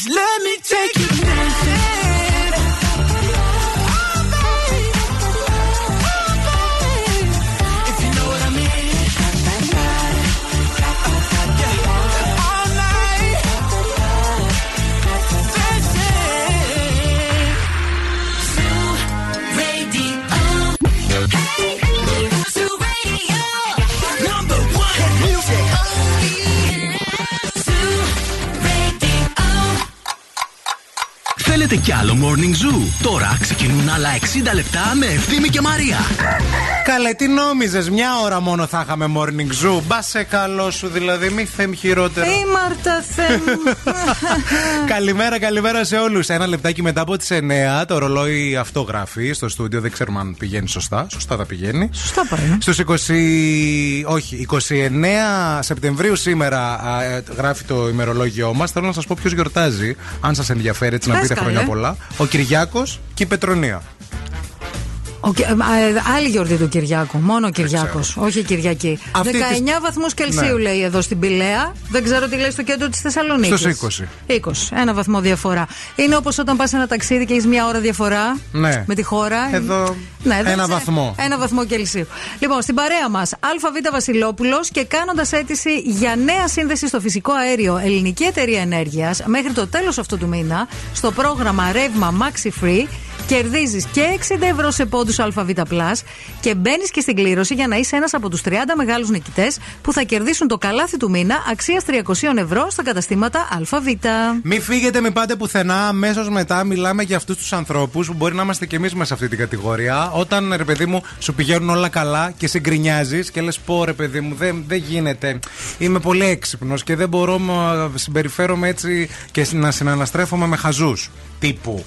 is let me take you Θέλετε κι άλλο Morning Zoo. Τώρα ξεκινούν άλλα 60 λεπτά με Ευθύμη και Μαρία. Καλέ, τι νόμιζες, μια ώρα μόνο θα είχαμε morning zoo. Μπα σε καλό σου, δηλαδή, μη θέμ χειρότερο. Η Μάρτα Θέμ. καλημέρα, καλημέρα σε όλους. Ένα λεπτάκι μετά από τις 9, το ρολόι αυτό γράφει στο στούντιο. Δεν ξέρουμε αν πηγαίνει σωστά. Σωστά θα πηγαίνει. Σωστά πάει. Στους 20. Όχι, 29 Σεπτεμβρίου σήμερα α, ε, γράφει το ημερολόγιο μας. Θέλω να σας πω ποιος γιορτάζει. Αν σας ενδιαφέρει, έτσι να Πες, πείτε καλέ. Χρόνια πολλά. Ο Κυριάκος και η Πετρονία. Ο Κυ- ε, ε, άλλη γιορτή του Κυριάκου. Μόνο ο Κυριάκος. Όχι η Κυριακή. Αυτή 19 της- βαθμούς Κελσίου Ναι. λέει εδώ στην Πηλαία. Δεν ξέρω τι λέει στο κέντρο της Θεσσαλονίκης. Στους 20. 20. Ένα βαθμό διαφορά. Είναι όπως όταν πας ένα ταξίδι και έχεις μια ώρα διαφορά Ναι. με τη χώρα. Εδώ Ναι, δεν ένα ξέρω. βαθμό. Ένα βαθμό Κελσίου. Λοιπόν, στην παρέα μας, ΑΒ Βασιλόπουλος και κάνοντας αίτηση για νέα σύνδεση στο φυσικό αέριο Ελληνική Εταιρεία Ενέργειας μέχρι το τέλος αυτού του μήνα στο πρόγραμμα Ρεύμα Maxi Free. Κερδίζεις και 60 ευρώ σε πόντους ΑΒ και μπαίνεις και στην κλήρωση για να είσαι ένας από τους 30 μεγάλους νικητές που θα κερδίσουν το καλάθι του μήνα αξίας 300 ευρώ στα καταστήματα ΑΒ. Μην φύγετε, μην πάτε πουθενά. Αμέσως μετά μιλάμε για αυτούς τους ανθρώπους που μπορεί να είμαστε κι εμείς μέσα σε αυτή την κατηγορία. Όταν ρε παιδί μου σου πηγαίνουν όλα καλά και συγκρινιάζεις και λες: Πω ρε παιδί μου, δεν, δεν γίνεται. Είμαι πολύ έξυπνος και δεν μπορώ να συμπεριφέρομαι έτσι και να συναναστρέφομαι με χαζούς. Τύπου.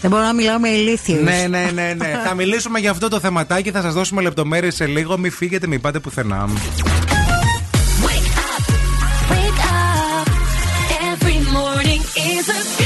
Δεν μπορώ να μιλάω με ηλίθιους. Ναι, ναι, ναι, ναι. θα μιλήσουμε για αυτό το θεματάκι, θα σας δώσουμε λεπτομέρειες σε λίγο. Μην φύγετε, μην πάτε πουθενά. Wake up. Every morning is a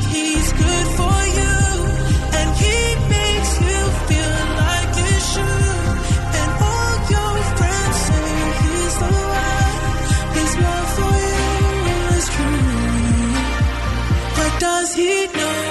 he knows.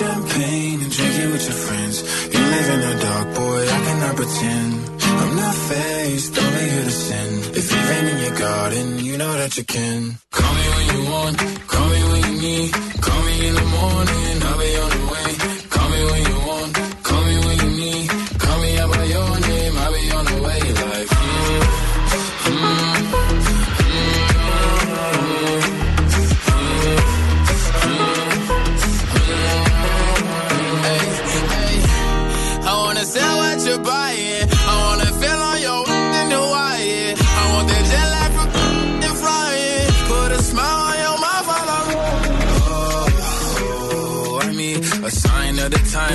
Champagne and drinking with your friends. You live in the dark, boy, I cannot pretend. I'm not faced, only here to sin. If you've rain in your garden, you know that you can. Call me when you want, call me when you need. Call me in the morning, I'll be on the way. Call me when you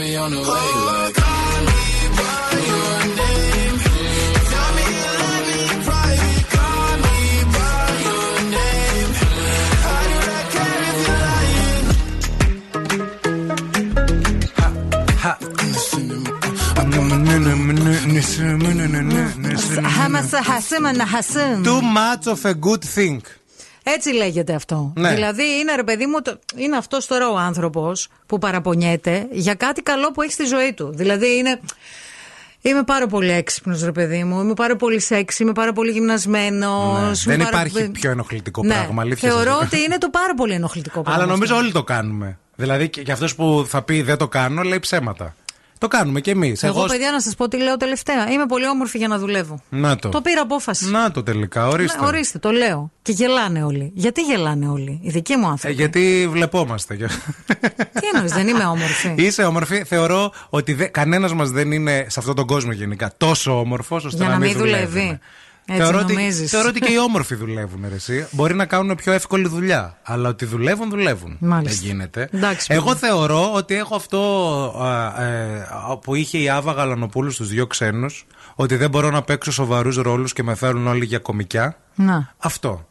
we on the way. Like. Call me by your name. Much of a good thing. Έτσι λέγεται αυτό. Ναι. Δηλαδή είναι ρε παιδί μου, το- είναι αυτός τώρα ο άνθρωπος που παραπονιέται για κάτι καλό που έχει στη ζωή του. Δηλαδή είναι. Είμαι πάρα πολύ έξυπνος, ρε παιδί μου. Είμαι πάρα πολύ σεξ, είμαι πάρα πολύ γυμνασμένος. Ναι, Δεν υπάρχει πιο ενοχλητικό πράγμα. Αλήθεια σας Θεωρώ λέω. ότι είναι το πάρα πολύ ενοχλητικό πράγμα. Αλλά νομίζω αυτό. όλοι το κάνουμε. Δηλαδή και και αυτός που θα πει δεν το κάνω, λέει ψέματα. Το κάνουμε κι εμείς. Εγώ, παιδιά, να σας πω τι λέω τελευταία. Είμαι πολύ όμορφη για να δουλεύω. Να το. Το πήρα απόφαση. Να το τελικά, ορίστε. Ναι, ορίστε, το λέω. Και γελάνε όλοι. Γιατί γελάνε όλοι, οι δικοί μου Ε, άνθρωποι. γιατί βλεπόμαστε. Τι εννοείς, δεν είμαι όμορφη; Είσαι όμορφη. Θεωρώ ότι δε, κανένας μας δεν είναι σε αυτόν τον κόσμο γενικά τόσο όμορφος ώστε Για να, να μην μην δουλεύει. δουλεύει. Έτσι θεωρώ, ότι, νομίζεις. θεωρώ ότι και οι όμορφοι δουλεύουν, ρε, εσύ. Μπορεί να κάνουν πιο εύκολη δουλειά. Αλλά ότι δουλεύουν, δουλεύουν. Μάλιστα. Δεν γίνεται. Εντάξει, Εγώ παιδί. θεωρώ ότι έχω αυτό α, ε, α, που είχε η Άβα Γαλανοπούλου στους δύο ξένους. Ότι δεν μπορώ να παίξω σοβαρούς ρόλους και με θέλουν όλοι για κομικιά. Να. Αυτό.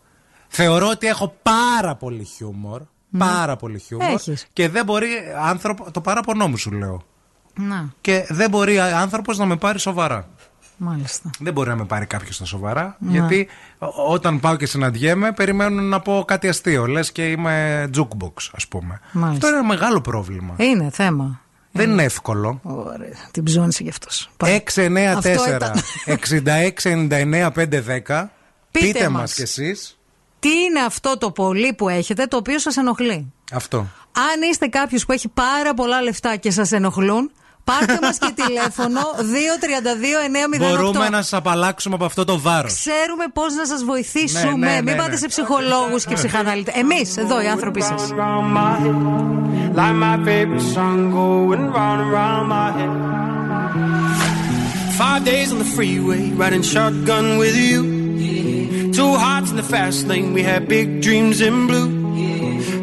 Θεωρώ ότι έχω πάρα πολύ χιούμορ. Ναι. Πάρα πολύ χιούμορ. Έχεις. Και δεν μπορεί άνθρωπο. Το παράπονό μου σου λέω. Να, Και δεν μπορεί άνθρωπος να με πάρει σοβαρά. Μάλιστα. Δεν μπορεί να με πάρει κάποιος στα σοβαρά. Ναι. Γιατί ό- όταν πάω και συναντιέμαι, περιμένουν να πω κάτι αστείο. Λες και είμαι jukebox, ας πούμε. Μάλιστα. Αυτό είναι ένα μεγάλο πρόβλημα. Είναι θέμα. Δεν είναι εύκολο. Ωραία. Την ψώνησε γι' αυτός. 694-6699-510. Πείτε μας μας. κι εσείς Τι είναι αυτό το πολύ που έχετε το οποίο σας ενοχλεί; αυτό. Αν είστε κάποιος που έχει πάρα πολλά λεφτά και σας ενοχλούν, πάρτε μας και τηλέφωνο 232-908. Μπορούμε να σας απαλλάξουμε από αυτό το βάρος. Ξέρουμε πώς να σας βοηθήσουμε. Ναι, ναι, ναι, Μην ναι. πάτε σε ψυχολόγους και ψυχαναλυτές. Εμείς, εδώ, οι άνθρωποι σας. Like my favorite song going round and round my head. Five days on the freeway, riding shotgun with you. Two hearts in the fast lane, we had big dreams in blue.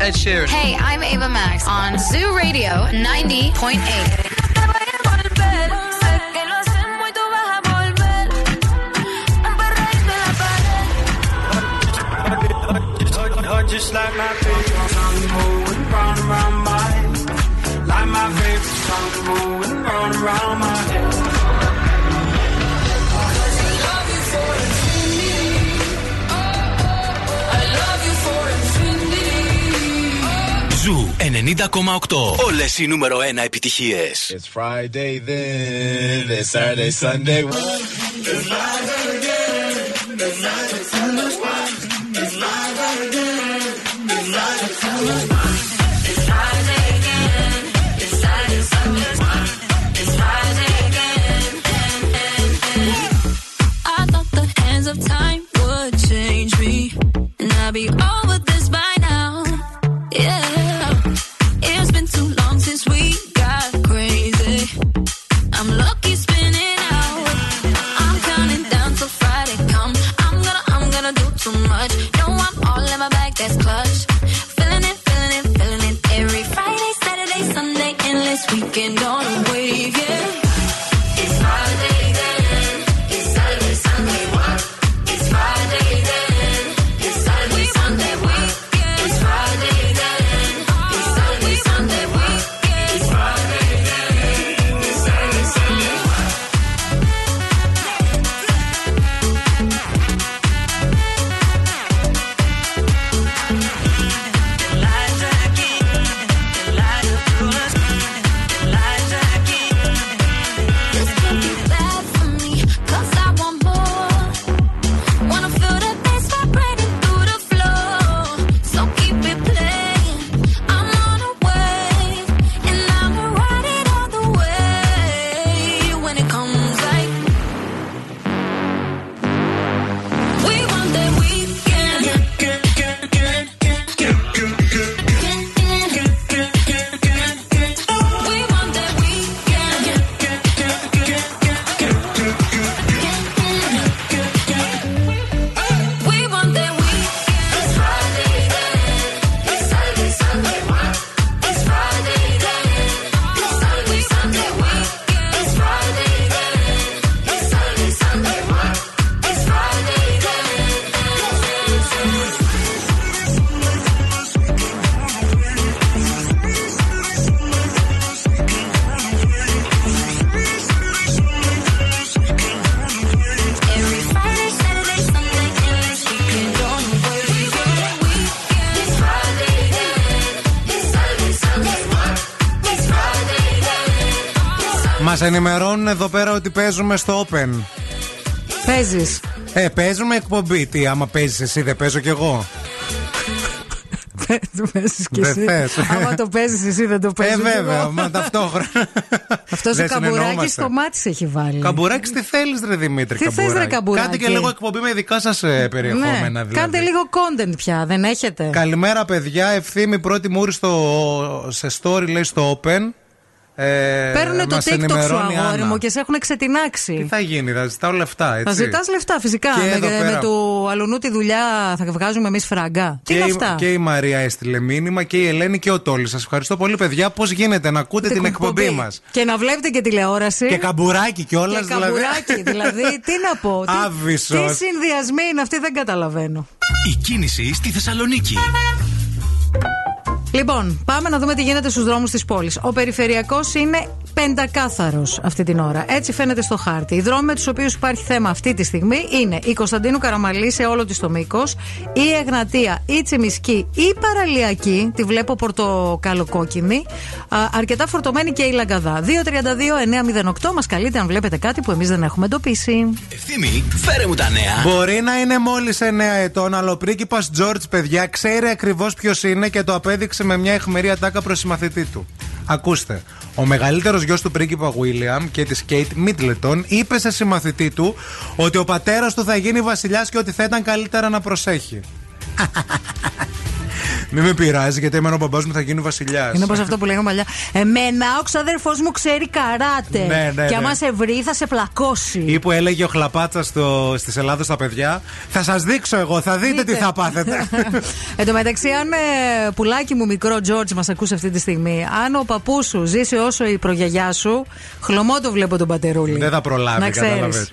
Ed Sheeran. Hey, I'm Ava Max on Zoo Radio 90.8. Όλε οι νούμερο 1 επιτυχίε. It's Friday then, it's Saturday, Sunday. I παίζουμε στο Open. Παίζεις. Ε, παίζουμε εκπομπή. Τι, άμα παίζεις εσύ, δεν παίζω κι εγώ. Το παίζεις κι Δεν εσύ. θες. Άμα το παίζεις εσύ, δεν το Ε, παίζεις. βέβαια, μα ταυτόχρονα. Αυτός ο Δεν καμπουράκι συνεννοούμαστε. στο μάτι σε έχει βάλει. Καμπουράκι, τι θέλεις, ρε Δημήτρη. Τι θες, ρε, καμπουράκι; Κάντε και λίγο εκπομπή με δικά σας περιεχόμενα, Ναι, δηλαδή. κάντε λίγο content πια, δεν έχετε; Καλημέρα, παιδιά. Ευθύμη πρώτη μούρη στο, σε story λέει στο Open. Ε, Παίρνουν το μας TikTok σου, ενημερώνει η αγόρι Άννα. μου, και σε έχουν ξετινάξει. Τι θα γίνει, θα ζητάω λεφτά, έτσι. Θα ζητάς λεφτά, φυσικά. Και με, εδώ με πέρα. του αλουνού τη δουλειά θα βγάζουμε εμείς φράγκα. Τι Και είναι η, αυτά; και η Μαρία έστειλε μήνυμα και η Ελένη και ο Τόλης. Σας ευχαριστώ πολύ, παιδιά. Πώς γίνεται να ακούτε την εκπομπή μας; Και να βλέπετε και τηλεόραση. Και καμπουράκι κιόλας. Και καμπουράκι, δηλαδή. Τι να πω. τι, Άβυσσος. τι συνδυασμοί είναι αυτοί, δεν καταλαβαίνω. Η κίνηση στη Θεσσαλονίκη. Λοιπόν, πάμε να δούμε τι γίνεται στους δρόμους της πόλης. Ο περιφερειακός είναι πεντακάθαρος αυτή την ώρα. Έτσι φαίνεται στο χάρτη. Οι δρόμοι με τους οποίους υπάρχει θέμα αυτή τη στιγμή είναι η Κωνσταντίνου Καραμαλή σε όλο της το μήκος, η Εγνατία, η Τσιμισκή, η Παραλιακή, τη βλέπω πορτοκαλοκόκκινη, α, αρκετά φορτωμένη και η Λαγκαδά. 232-908 μας καλείτε αν βλέπετε κάτι που εμείς δεν έχουμε εντοπίσει. Ευθύμη, φέρε μου τα νέα. Μπορεί να είναι μόλις 9 ετών, αλλά ο πρίγκιπας Τζόρτζ, παιδιά, ξέρει ακριβώς ποιος είναι και το απέδειξε με μια εχμερή ατάκα προς συμμαθητή του. Ακούστε. Ο μεγαλύτερος γιος του πρίγκιπα William και της Κέιτ Μίτλετον είπε σε συμμαθητή του ότι ο πατέρας του θα γίνει βασιλιάς και ότι θα ήταν καλύτερα να προσέχει. Μην με πειράζει, γιατί εμένα ο μπαμπάς μου θα γίνει βασιλιάς. Είναι όπως αυτό που λέγαμε παλιά. Εμένα ο ξαδερφό μου ξέρει καράτε. Ναι, ναι, και ναι. άμα σε βρει θα σε πλακώσει. Ή που έλεγε ο Χλαπάτσα στη Ελλάδα στα παιδιά. Θα σας δείξω εγώ, θα δείτε τι θα πάθετε. Εν τω μεταξύ, αν ε, πουλάκι μου μικρό Τζόρτζ μας ακούσει αυτή τη στιγμή, αν ο παππούς σου ζήσει όσο η προγιαγιά σου, χλωμό το βλέπω τον πατερούλη. Δεν θα προλάβει, Να ξέρεις. κατάλαβες.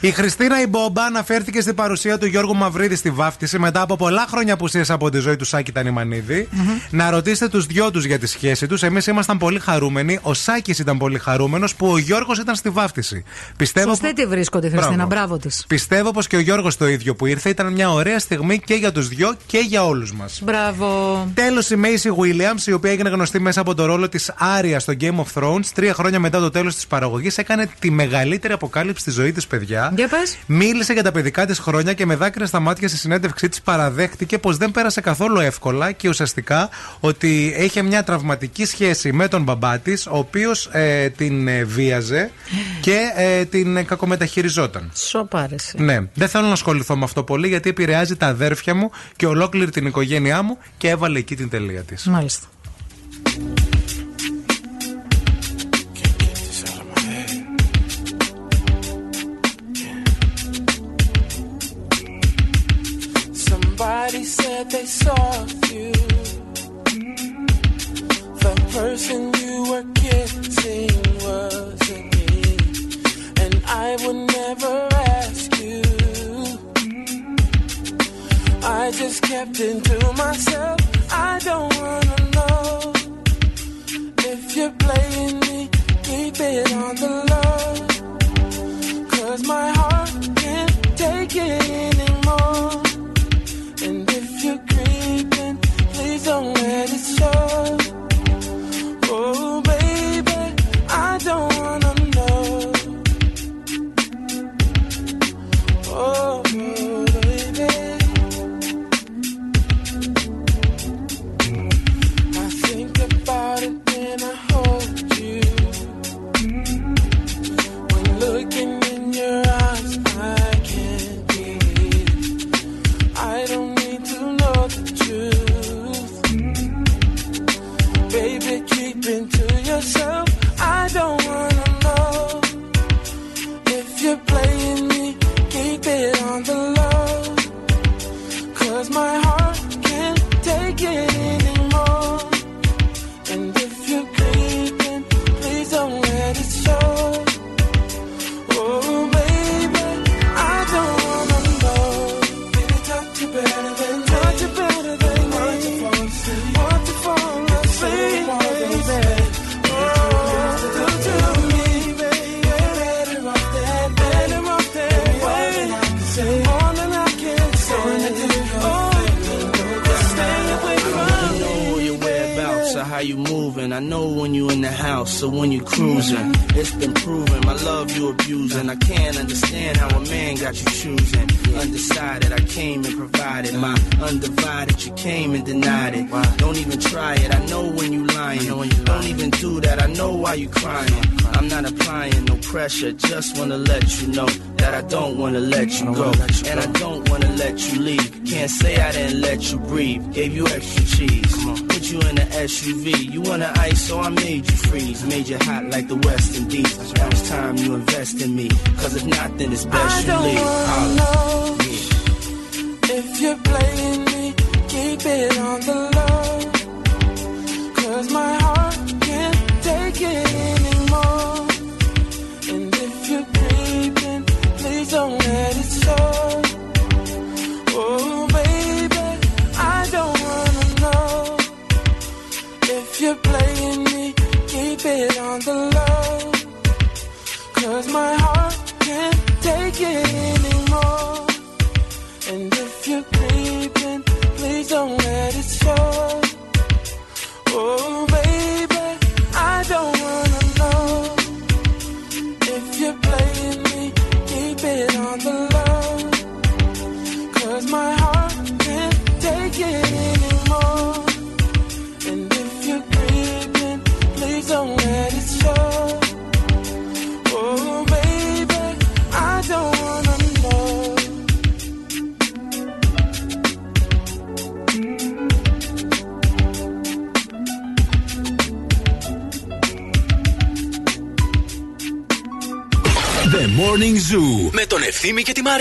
Η Χριστίνα η Μπόμπα αναφέρθηκε στην παρουσία του Γιώργου Μαυρίδη στη βάφτιση μετά από πολλά χρόνια απουσίας από τη ζωή του Σάκη Τανιμανίδη. Να ρωτήσετε τους δυο τους για τη σχέση τους. Εμείς ήμασταν πολύ χαρούμενοι. Ο Σάκης ήταν πολύ χαρούμενος που ο Γιώργος ήταν στη βάφτιση. Πιστεύω Σωστή τη βρίσκονται, Χριστίνα. Μπράβο της. Πιστεύω πως και ο Γιώργος το ίδιο που ήρθε ήταν μια ωραία στιγμή και για τους δυο και για όλους μας. Μπράβο. Τέλος, η Μέισι Williams, η οποία έγινε γνωστή μέσα από το ρόλο της Άρια στο Game of Thrones, τρία χρόνια μετά το τέλος της παραγωγής, έκανε τη μεγαλύτερη αποκάλυψη στη ζωή της, παιδιά. Για πες. Μίλησε για τα παιδικά της χρόνια και με δάκρυα στα μάτια στη συνέντευξή της παραδέχτηκε πως δεν πέρασε καθόλου εύκολα και ουσιαστικά ότι είχε μια τραυματική σχέση με τον μπαμπά της, ο οποίος την ε, βίαζε και ε, την ε, κακομεταχειριζόταν. Σοπάρεση. Ναι, δεν θέλω να ασχοληθώ με αυτό πολύ γιατί επηρεάζει τα αδέρφια μου και ολόκληρη την οικογένειά μου και έβαλε εκεί την τελεία της. Μάλιστα. Somebody said they saw you. The person you were kissing wasn't me. And I would never ask you. I just kept it to myself. I don't wanna know if you're playing me. Keep it on the low. Cause my heart can't take it anymore. When you in the house so when you cruising. It's been proven my love you abusing. I can't understand how a man got you choosing. Undecided, I came and provided my undivided. You came and denied it. Don't even try it. I know when you lying. Don't even do that. I know why you crying. I'm not applying no pressure. Just wanna let you know that I don't wanna let you go, and I don't wanna let you leave. Can't say I didn't let you breathe. Gave you extra cheese. Put you in an SUV. You want an ice, so I made you freeze. Made you hot like the West Indies. Now it's time you invest in me. Cause if not, then it's best I you don't leave. wanna know if you're playing me. Keep it on the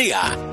Ευθύμη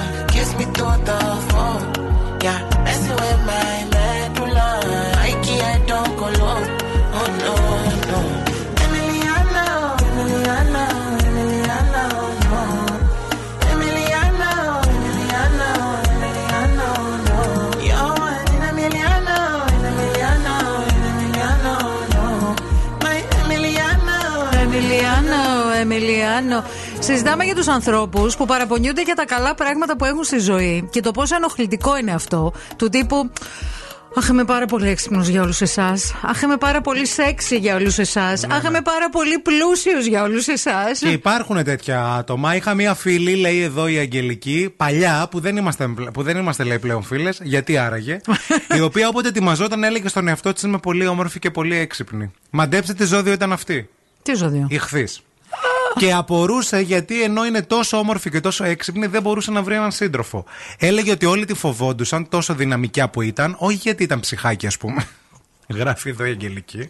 don't fall. Yeah, messing with my medulla. I can't don't go low. Oh no, no. Emiliana, Emiliana, Emiliana, no. Emiliana, Emiliana, Emiliana, no. You're in no. My Emiliano, Emiliano, Emiliano. Συζητάμε για τους ανθρώπους που παραπονιούνται για τα καλά πράγματα που έχουν στη ζωή και το πόσο ενοχλητικό είναι αυτό. Του τύπου. Αχ, είμαι πάρα πολύ έξυπνος για όλους εσάς. Αχ, είμαι πάρα πολύ σεξι για όλους εσάς. Αχ, είμαι πάρα πολύ πλούσιος για όλους εσάς. Και υπάρχουν τέτοια άτομα. Είχα μία φίλη, λέει εδώ η Αγγελική, παλιά, που δεν είμαστε, που δεν είμαστε λέει πλέον φίλες, γιατί άραγε. η οποία όποτε ετοιμαζόταν έλεγε στον εαυτό της Είμαι πολύ όμορφη και πολύ έξυπνη. Μαντέψτε τι ζώδιο ήταν αυτή. Τι ζώδιο; Ηχθής. Και απορούσε γιατί ενώ είναι τόσο όμορφη και τόσο έξυπνη δεν μπορούσε να βρει έναν σύντροφο. Έλεγε ότι όλοι τη φοβόντουσαν τόσο δυναμικιά που ήταν, όχι γιατί ήταν ψυχάκι ας πούμε. Γράφει εδώ η Αγγελική.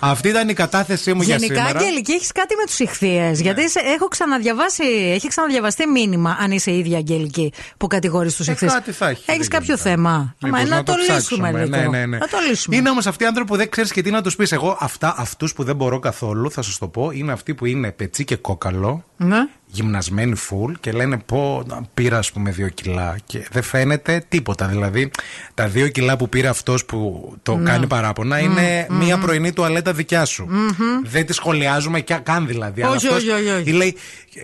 Αυτή ήταν η κατάθεσή μου για Γενικά, σήμερα. Αγγελική, έχεις κάτι με τους ηχθείες; Γιατί σε- έχω ξαναδιαβάσει, έχει ξαναδιαβαστεί μήνυμα, αν είσαι η ίδια Αγγελική, που κατηγορείς τους Ε, ηχθείε. κάτι θα έχει, δεν Έχει κάποιο θέμα; Μήπως Μα, να, το, λύσουμε ψάξουμε. λίγο. Ναι, ναι, ναι. Να το λύσουμε. Είναι όμως αυτοί οι άνθρωποι που δεν ξέρεις και τι να τους πεις. Εγώ αυτά, αυτούς που δεν μπορώ καθόλου, θα σας το πω, είναι αυτοί που είναι πετσί και κόκαλο, Ναι. Γυμνασμένοι full και λένε πω πήρα ας πούμε δύο κιλά και δεν φαίνεται τίποτα. Δηλαδή τα δύο κιλά που πήρε αυτός που το Ναι. κάνει παράπονα είναι Μμμ. μία πρωινή τουαλέτα δικιά σου. Μμμ. Δεν τη σχολιάζουμε και καν δηλαδή. Αλλά Όχι, αυτός όχι, όχι, όχι. Ή λέει,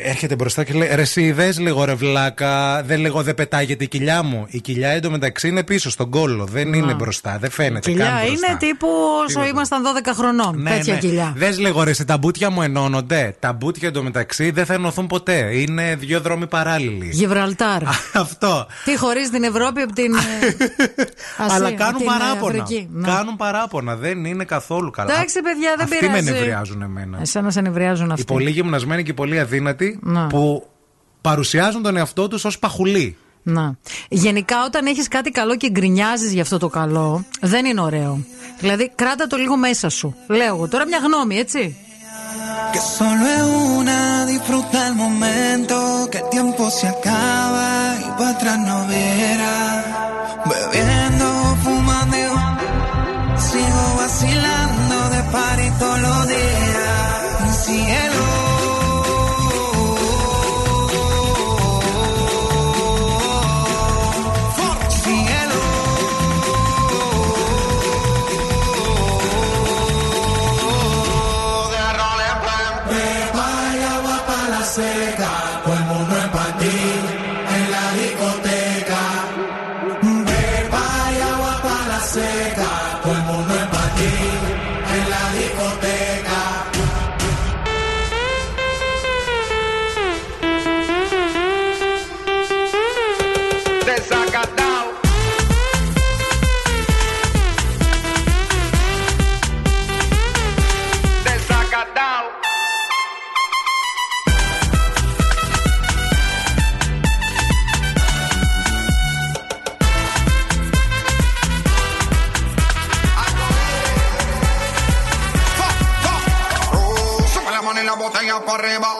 έρχεται μπροστά και λέει Ρε, εσύ δες λίγο ρε βλάκα, δεν λέγω δεν πετάγεται η κοιλιά μου. Η κοιλιά εντωμεταξύ είναι πίσω στον κόλο, δεν είναι μπροστά, δεν φαίνεται Κοιλιά καν μπροστά. είναι τύπου όσο ήμασταν 12 χρονών. Ναι, τέτοια ναι. κοιλιά. Δες λίγο ρε, εσύ, τα μπουτια μου ενώνονται. Τα μπουτια εντωμεταξύ δεν θα ενωθούν ποτέ. Είναι δύο δρόμοι παράλληλοι. Γιβραλτάρ. Αυτό. Τι χωρίς την Ευρώπη από την. ε, Ασία, Αλλά από κάνουν την, ε, παράπονα. Αφρική. Ναι. Κάνουν παράπονα. Δεν είναι καθόλου καλά. Εντάξει, παιδιά, δεν Αυτοί πειράζει. με νευριάζουν εμένα. Εσένα σε νευριάζουν Οι αυτοί. πολύ γυμνασμένοι και οι πολύ αδύνατοι Ναι. που παρουσιάζουν τον εαυτό τους ως παχουλή. Να. Γενικά, όταν έχεις κάτι καλό και γκρινιάζεις για αυτό το καλό, δεν είναι ωραίο. Δηλαδή, κράτα το λίγο μέσα σου. Λέω εγώ τώρα μια γνώμη, έτσι. Que solo es una, disfruta el momento, que el tiempo se acaba y para atrás no verá. Bebiendo, fumando, sigo vacilando de party todos los días. Mi. Cielo. قرب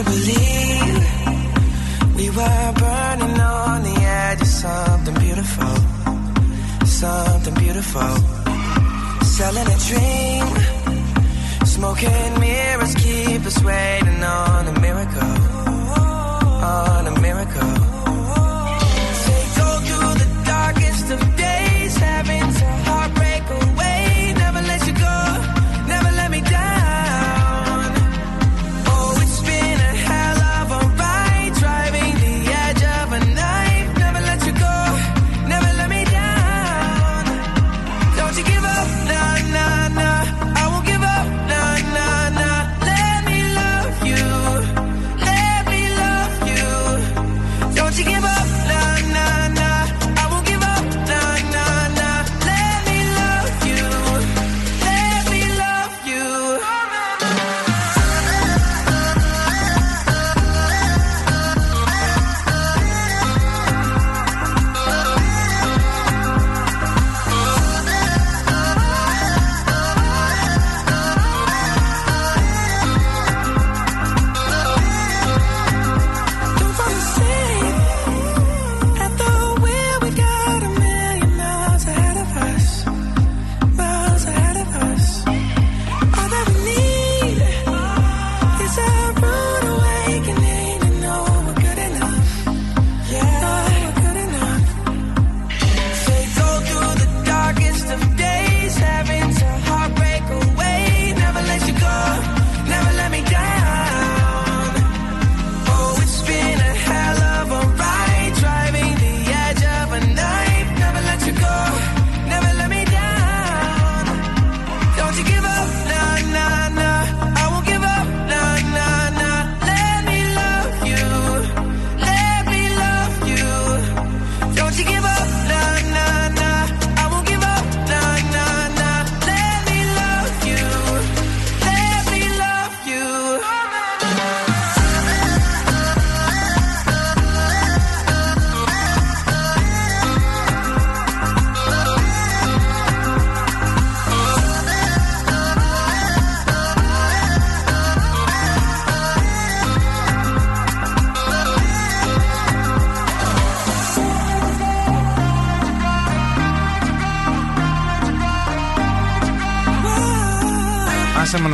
to believe we were burning on the edge of something beautiful, something beautiful. Selling a dream. Smoking mirrors keep us waiting on a miracle. On a miracle. Say go through the darkest of days, having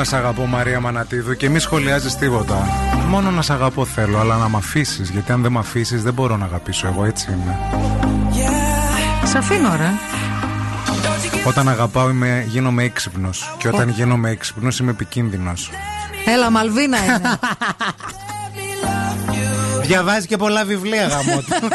σ' αγαπώ, Μαρία Μανατίδου, και μη σχολιάζεις τίποτα. Μόνο να σ' αγαπώ θέλω, αλλά να μ' αφήσεις. Γιατί αν δεν μ' αφήσεις, δεν μπορώ να αγαπήσω. Εγώ έτσι είμαι. Σ' αφήνω, ρε. Όταν αγαπάω, είμαι, γίνομαι έξυπνος. Και όταν γίνομαι έξυπνος, είμαι επικίνδυνος. Έλα, Μαλβίνα είναι. Διαβάζει και πολλά βιβλία γαμό του.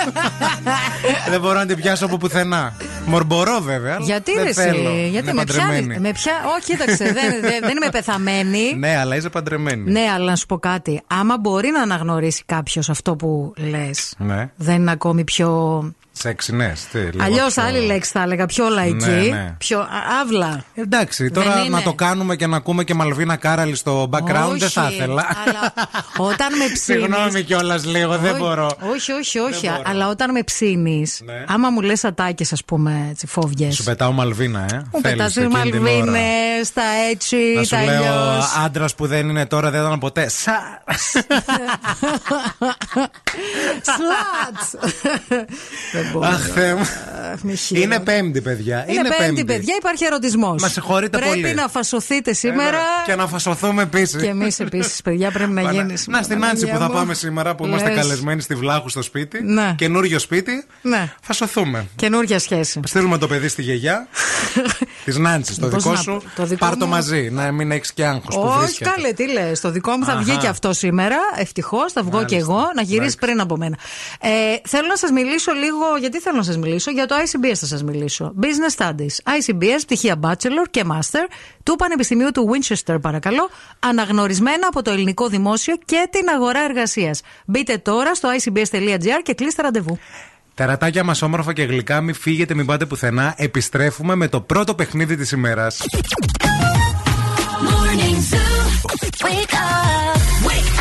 δεν μπορώ να την πιάσω από πουθενά. Μορμπορώ βέβαια. αλλά Γιατί δεν ρε θέλω. εσύ, γιατί Είναι με πιάνει. παντρεμένη. Με πια... Όχι, κοίταξε, δεν, δεν, δεν είμαι πεθαμένη. Ναι, αλλά είσαι παντρεμένη. Ναι, αλλά να σου πω κάτι. Άμα μπορεί να αναγνωρίσει κάποιος αυτό που λες, Ναι. δεν είναι ακόμη πιο. Σεξι, ναι. τι, λίγο Αλλιώς πιο- άλλη λέξη θα έλεγα, πιο λαϊκή. Ναι, ναι. Πιο α- αύλα. Εντάξει, Δεν τώρα είναι. να το κάνουμε και να ακούμε και Μαλβίνα Κάραλη στο background δεν θα Όχι, ήθελα. αλλά όταν με ψήνει. Συγγνώμη κιόλας λίγο, δεν μπορώ. Όχι, όχι, όχι. Αλλά όταν με ψήνεις, Ναι. άμα μου λες ατάκες, ας πούμε, έτσι, φόβιε. Σου πετάω Μαλβίνα, ε. Μου Θέλεις πετάς εκείνη την ώρα. μαλβίνες, τα έτσι, Να σου τα λέω αλλιώς. άντρας που δεν είναι τώρα δεν ήταν ποτέ. Σα. Σλάτ! Δεν μπορώ. Αχ, Θεέ μου. μη χείρο. Είναι πέμπτη, παιδιά. Είναι πέμπτη, παιδιά, υπάρχει ερωτισμός. Μα συγχωρείτε Πρέπει πολύ. να φασωθείτε σήμερα. Και να φασωθούμε επίσης. Και εμείς επίσης, παιδιά, πρέπει να γίνεις. Να στην Άντσι που θα πάμε σήμερα που είμαστε Λες. καλεσμένοι στη Βλάχου στο σπίτι. Ναι. Καινούριο σπίτι. Ναι. Θα σωθούμε. Καινούργια σχέση. Στείλουμε το παιδί στη γιαγιά της Νάντσι. Το Πώς δικό να σου. πω, το δικό Πάρ το μου- μαζί. Να μην έχεις και άγχος που Όχι, βρίσκεται. καλέ, τι λες. Το δικό μου θα Αχα. βγει και αυτό σήμερα. Ευτυχώς, θα βγω και εγώ να γυρίσεις πριν από μένα. Ε, θέλω να σας μιλήσω λίγο. Γιατί θέλω να σας μιλήσω, για το ICBS θα σας μιλήσω. Business Studies. ICBS, πτυχία Bachelor και Master του Πανεπιστημίου του Winchester, παρακαλώ. Αναγνωρισμένα από το ελληνικό δημόσιο και την αγορά εργασίας. Μπείτε τώρα στο icbs.gr και κλείστε ραντεβού. Τερατάκια μας όμορφα και γλυκά, μην φύγετε, μην πάτε πουθενά. Επιστρέφουμε με το πρώτο παιχνίδι της ημέρας. Morning Zoo. Wake up. Wake up.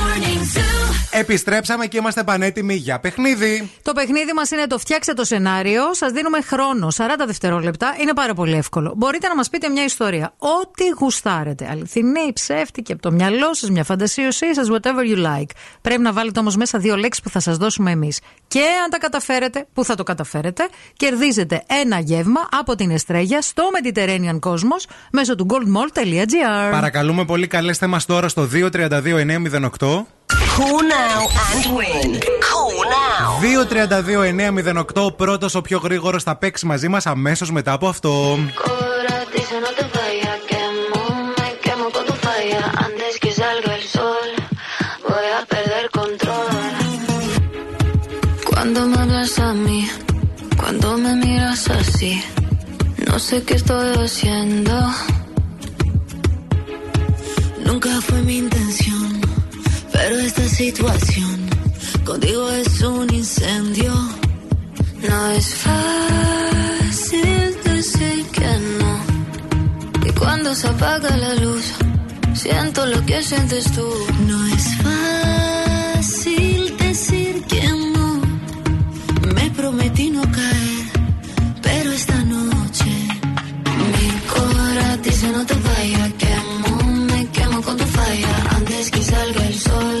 Morning Zoo. Επιστρέψαμε και είμαστε πανέτοιμοι για παιχνίδι. Το παιχνίδι μας είναι το φτιάξτε το σενάριο. Σας δίνουμε χρόνο, 40 δευτερόλεπτα. Είναι πάρα πολύ εύκολο. Μπορείτε να μας πείτε μια ιστορία. Ό,τι γουστάρετε. Αληθινή, ψεύτικη, από το μυαλό σας, μια φαντασίωσή σας, whatever you like. Πρέπει να βάλετε όμως μέσα δύο λέξεις που θα σας δώσουμε εμείς. Και αν τα καταφέρετε, που θα το καταφέρετε, κερδίζετε ένα γεύμα από την Εστρέγια στο Mediterranean Cosmos μέσω του goldmall.gr. Παρακαλούμε πολύ, καλέστε μας τώρα στο 232-908. Call now and win. Call now. 232-908. Ο πρώτο, ο πιο γρήγορο, θα παίξει μαζί μα αμέσω μετά από αυτό. Ahora dice no te vayas, quemo, me quemo con tu falla. Antes que salga el sol, voy a perder control. Cuando me hablas a mí, cuando me miras así, no sé qué estoy haciendo. Nunca fue mi intención, pero esta situación contigo es un incendio. No es fácil decir que no. Y cuando se apaga la luz, siento lo que sientes tú. No es fácil decir que no. Me prometí no caer, pero esta noche mi corazón dice no te vayas. Quemo, me quemo con tu falla. Antes que salga el sol,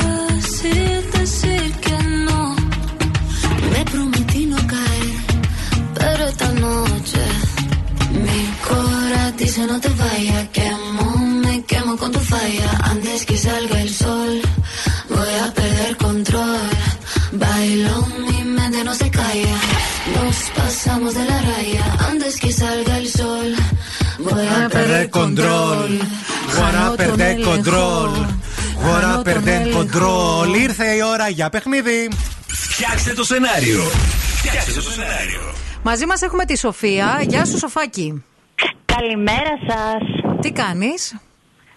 noche mi corazón dice no te vayas. Quemo, me quemo con tu falla. Antes que salga el sol, voy a perder control. Bailo, mi mente no se calla. Nos pasamos de la raya. Antes que salga el sol, voy a perder control. Γορά περδέ κοντρόλ. Γορά περδέ κοντρόλ. Ήρθε η ώρα για παιχνίδι. Φτιάξτε το σενάριο. Φτιάξτε το σενάριο. Μαζί μας έχουμε τη Σοφία. Γεια σου, Σοφάκη. Καλημέρα σας. Τι κάνεις,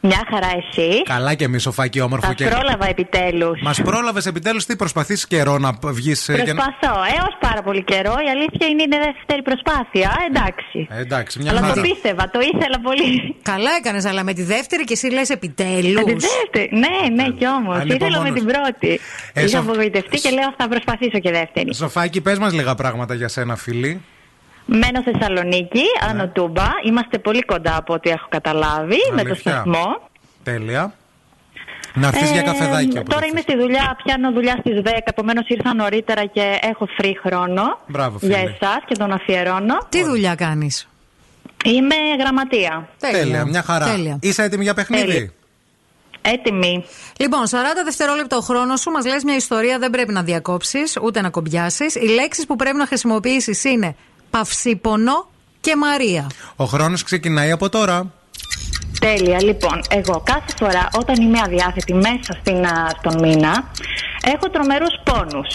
Μια χαρά εσύ. Καλά και εμείς, Σοφάκι, όμορφο Θα και. πρόλαβα επιτέλους. Μας πρόλαβες επιτέλους τι προσπαθείς καιρό να βγεις. Προσπαθώ. Έω πάρα πολύ καιρό. Η αλήθεια είναι η δεύτερη προσπάθεια. Εντάξει. Εντάξει, μια Αλλά χαρά. το πίστευα, το ήθελα πολύ. Καλά έκανες, αλλά με τη δεύτερη και εσύ λες επιτέλους. Με τη δεύτερη. Ναι, ναι, κι όμως. Ήθελα με Ανυπομονώς. την πρώτη. Ε, Είχα Σοφ- απογοητευτεί και λέω θα προσπαθήσω και δεύτερη. Σοφάκι, πες μας λίγα πράγματα για σένα, φίλη. Μένω Θεσσαλονίκη, Ναι. Άνω Τούμπα. Είμαστε πολύ κοντά από ό,τι έχω καταλάβει με το Αλήθεια. σταθμό. Τέλεια. Να έρθεις για Ε, καφεδάκι. όποτε Τώρα είμαι στη δουλειά, πιάνω δουλειά στις 10, επομένως ήρθα νωρίτερα και έχω free χρόνο. Μπράβο, Για φίλε. εσάς και τον αφιερώνω. Τι δουλειά κάνεις; Είμαι γραμματεία. Τέλεια, μια χαρά. Τέλεια. Είσαι έτοιμη για παιχνίδι; Τέλεια. Έτοιμη. Λοιπόν, 40 δευτερόλεπτα ο χρόνο σου, μας λες μια ιστορία, δεν πρέπει να διακόψεις ούτε να κομπιάσεις. Οι λέξεις που πρέπει να χρησιμοποιήσεις είναι παυσίπονο και Μαρία. Ο χρόνος ξεκινάει από τώρα. Τέλεια. Λοιπόν, εγώ κάθε φορά όταν είμαι αδιάθετη μέσα στην, α, στον μήνα, έχω τρομερούς πόνους.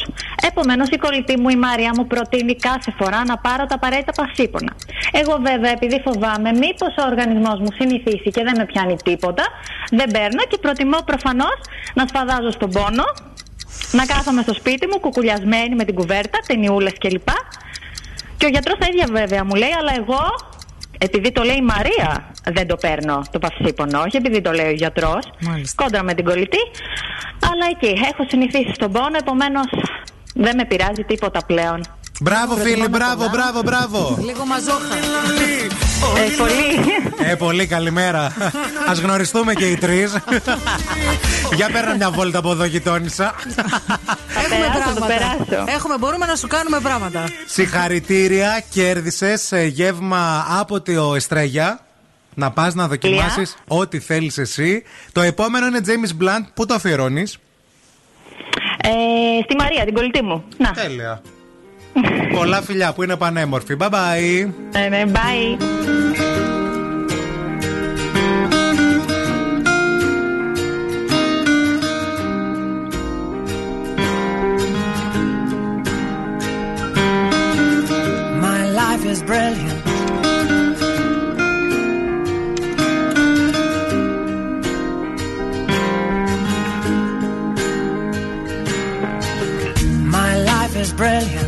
Επομένως, η κολλητή μου, η Μαρία, μου προτείνει κάθε φορά να πάρω τα απαραίτητα πασίπονα. Εγώ, βέβαια, επειδή φοβάμαι, μήπως ο οργανισμός μου συνηθίσει και δεν με πιάνει τίποτα, δεν παίρνω και προτιμώ προφανώς να σφαδάζω στον πόνο, να κάθομαι στο σπίτι μου, κουκουλιασμένη με την κουβέρτα, ταινιούλες κλπ. Και ο γιατρός τα ίδια βέβαια μου λέει, αλλά εγώ, επειδή το λέει η Μαρία, δεν το παίρνω το παυσίπονο. Όχι επειδή το λέει ο γιατρός. Κόντρα με την κολλητή. Αλλά εκεί έχω συνηθίσει στον πόνο, επομένως δεν με πειράζει τίποτα πλέον. Μπράβο, φίλοι, μπράβο, μπράβο, μπράβο. Λίγο μαζόχα. Ε, πολύ. Ε, πολύ καλημέρα. Α γνωριστούμε και οι τρεις. Για παίρνα μια βόλτα από εδώ, γειτόνισσα. Έχουμε περάσω, το πράγματα. περάσω. Έχουμε, μπορούμε να σου κάνουμε πράγματα. Συγχαρητήρια, κέρδισες γεύμα από το Εστρέγια. Να πας να δοκιμάσεις ό,τι θέλεις εσύ. Το επόμενο είναι James Blunt. Πού το αφιερώνεις; Ε, στη Μαρία, την κολλητή μου. Να. Τέλεια. Πολλά φιλιά που είναι πανέμορφη. Bye bye. Ε, ναι, bye. My life is brilliant. My life is brilliant.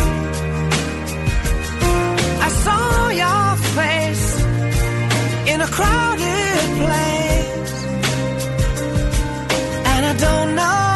A crowded place. And I don't know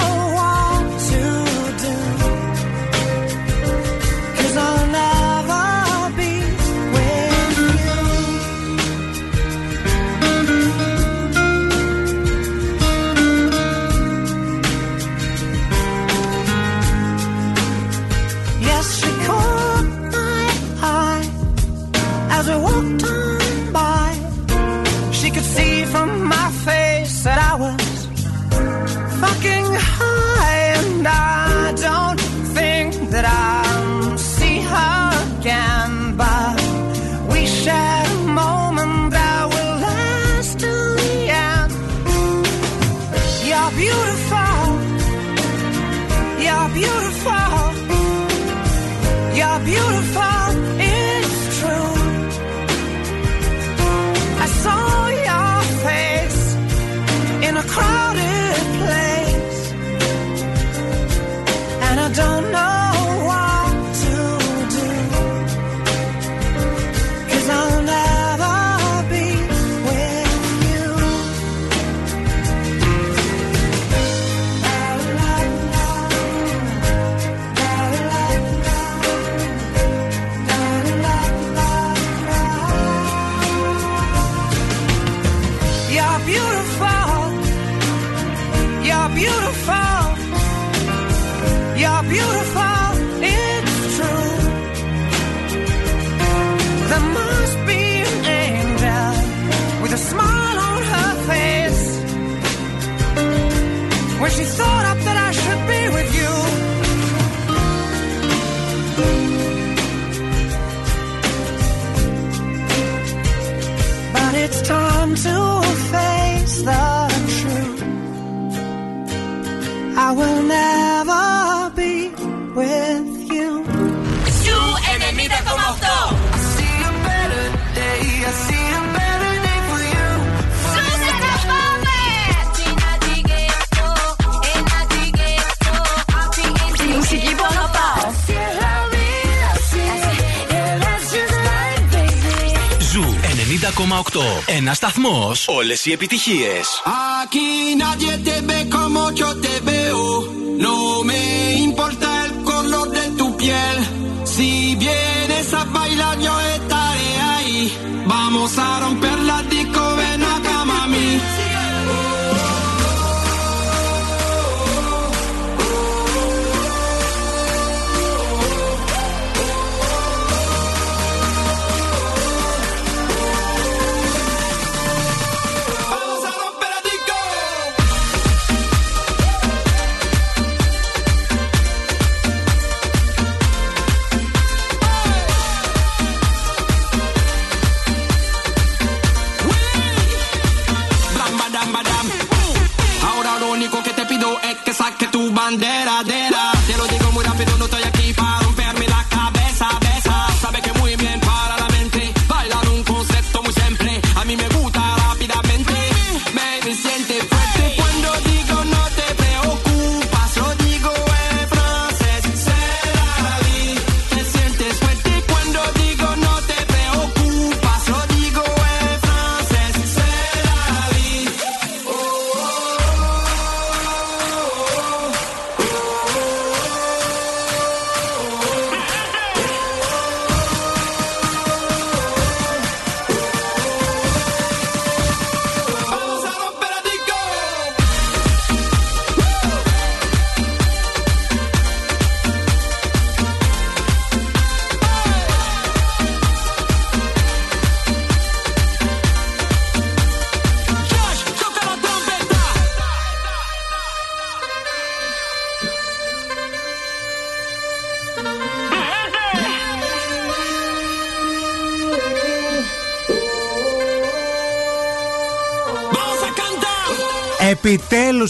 Ένα σταθμό. Όλε οι επιτυχίε. Aquí nadie te ve como yo te veo. No me importa el color de tu piel. Si vienes a bailar, yo estaré ahí. Vamos a romper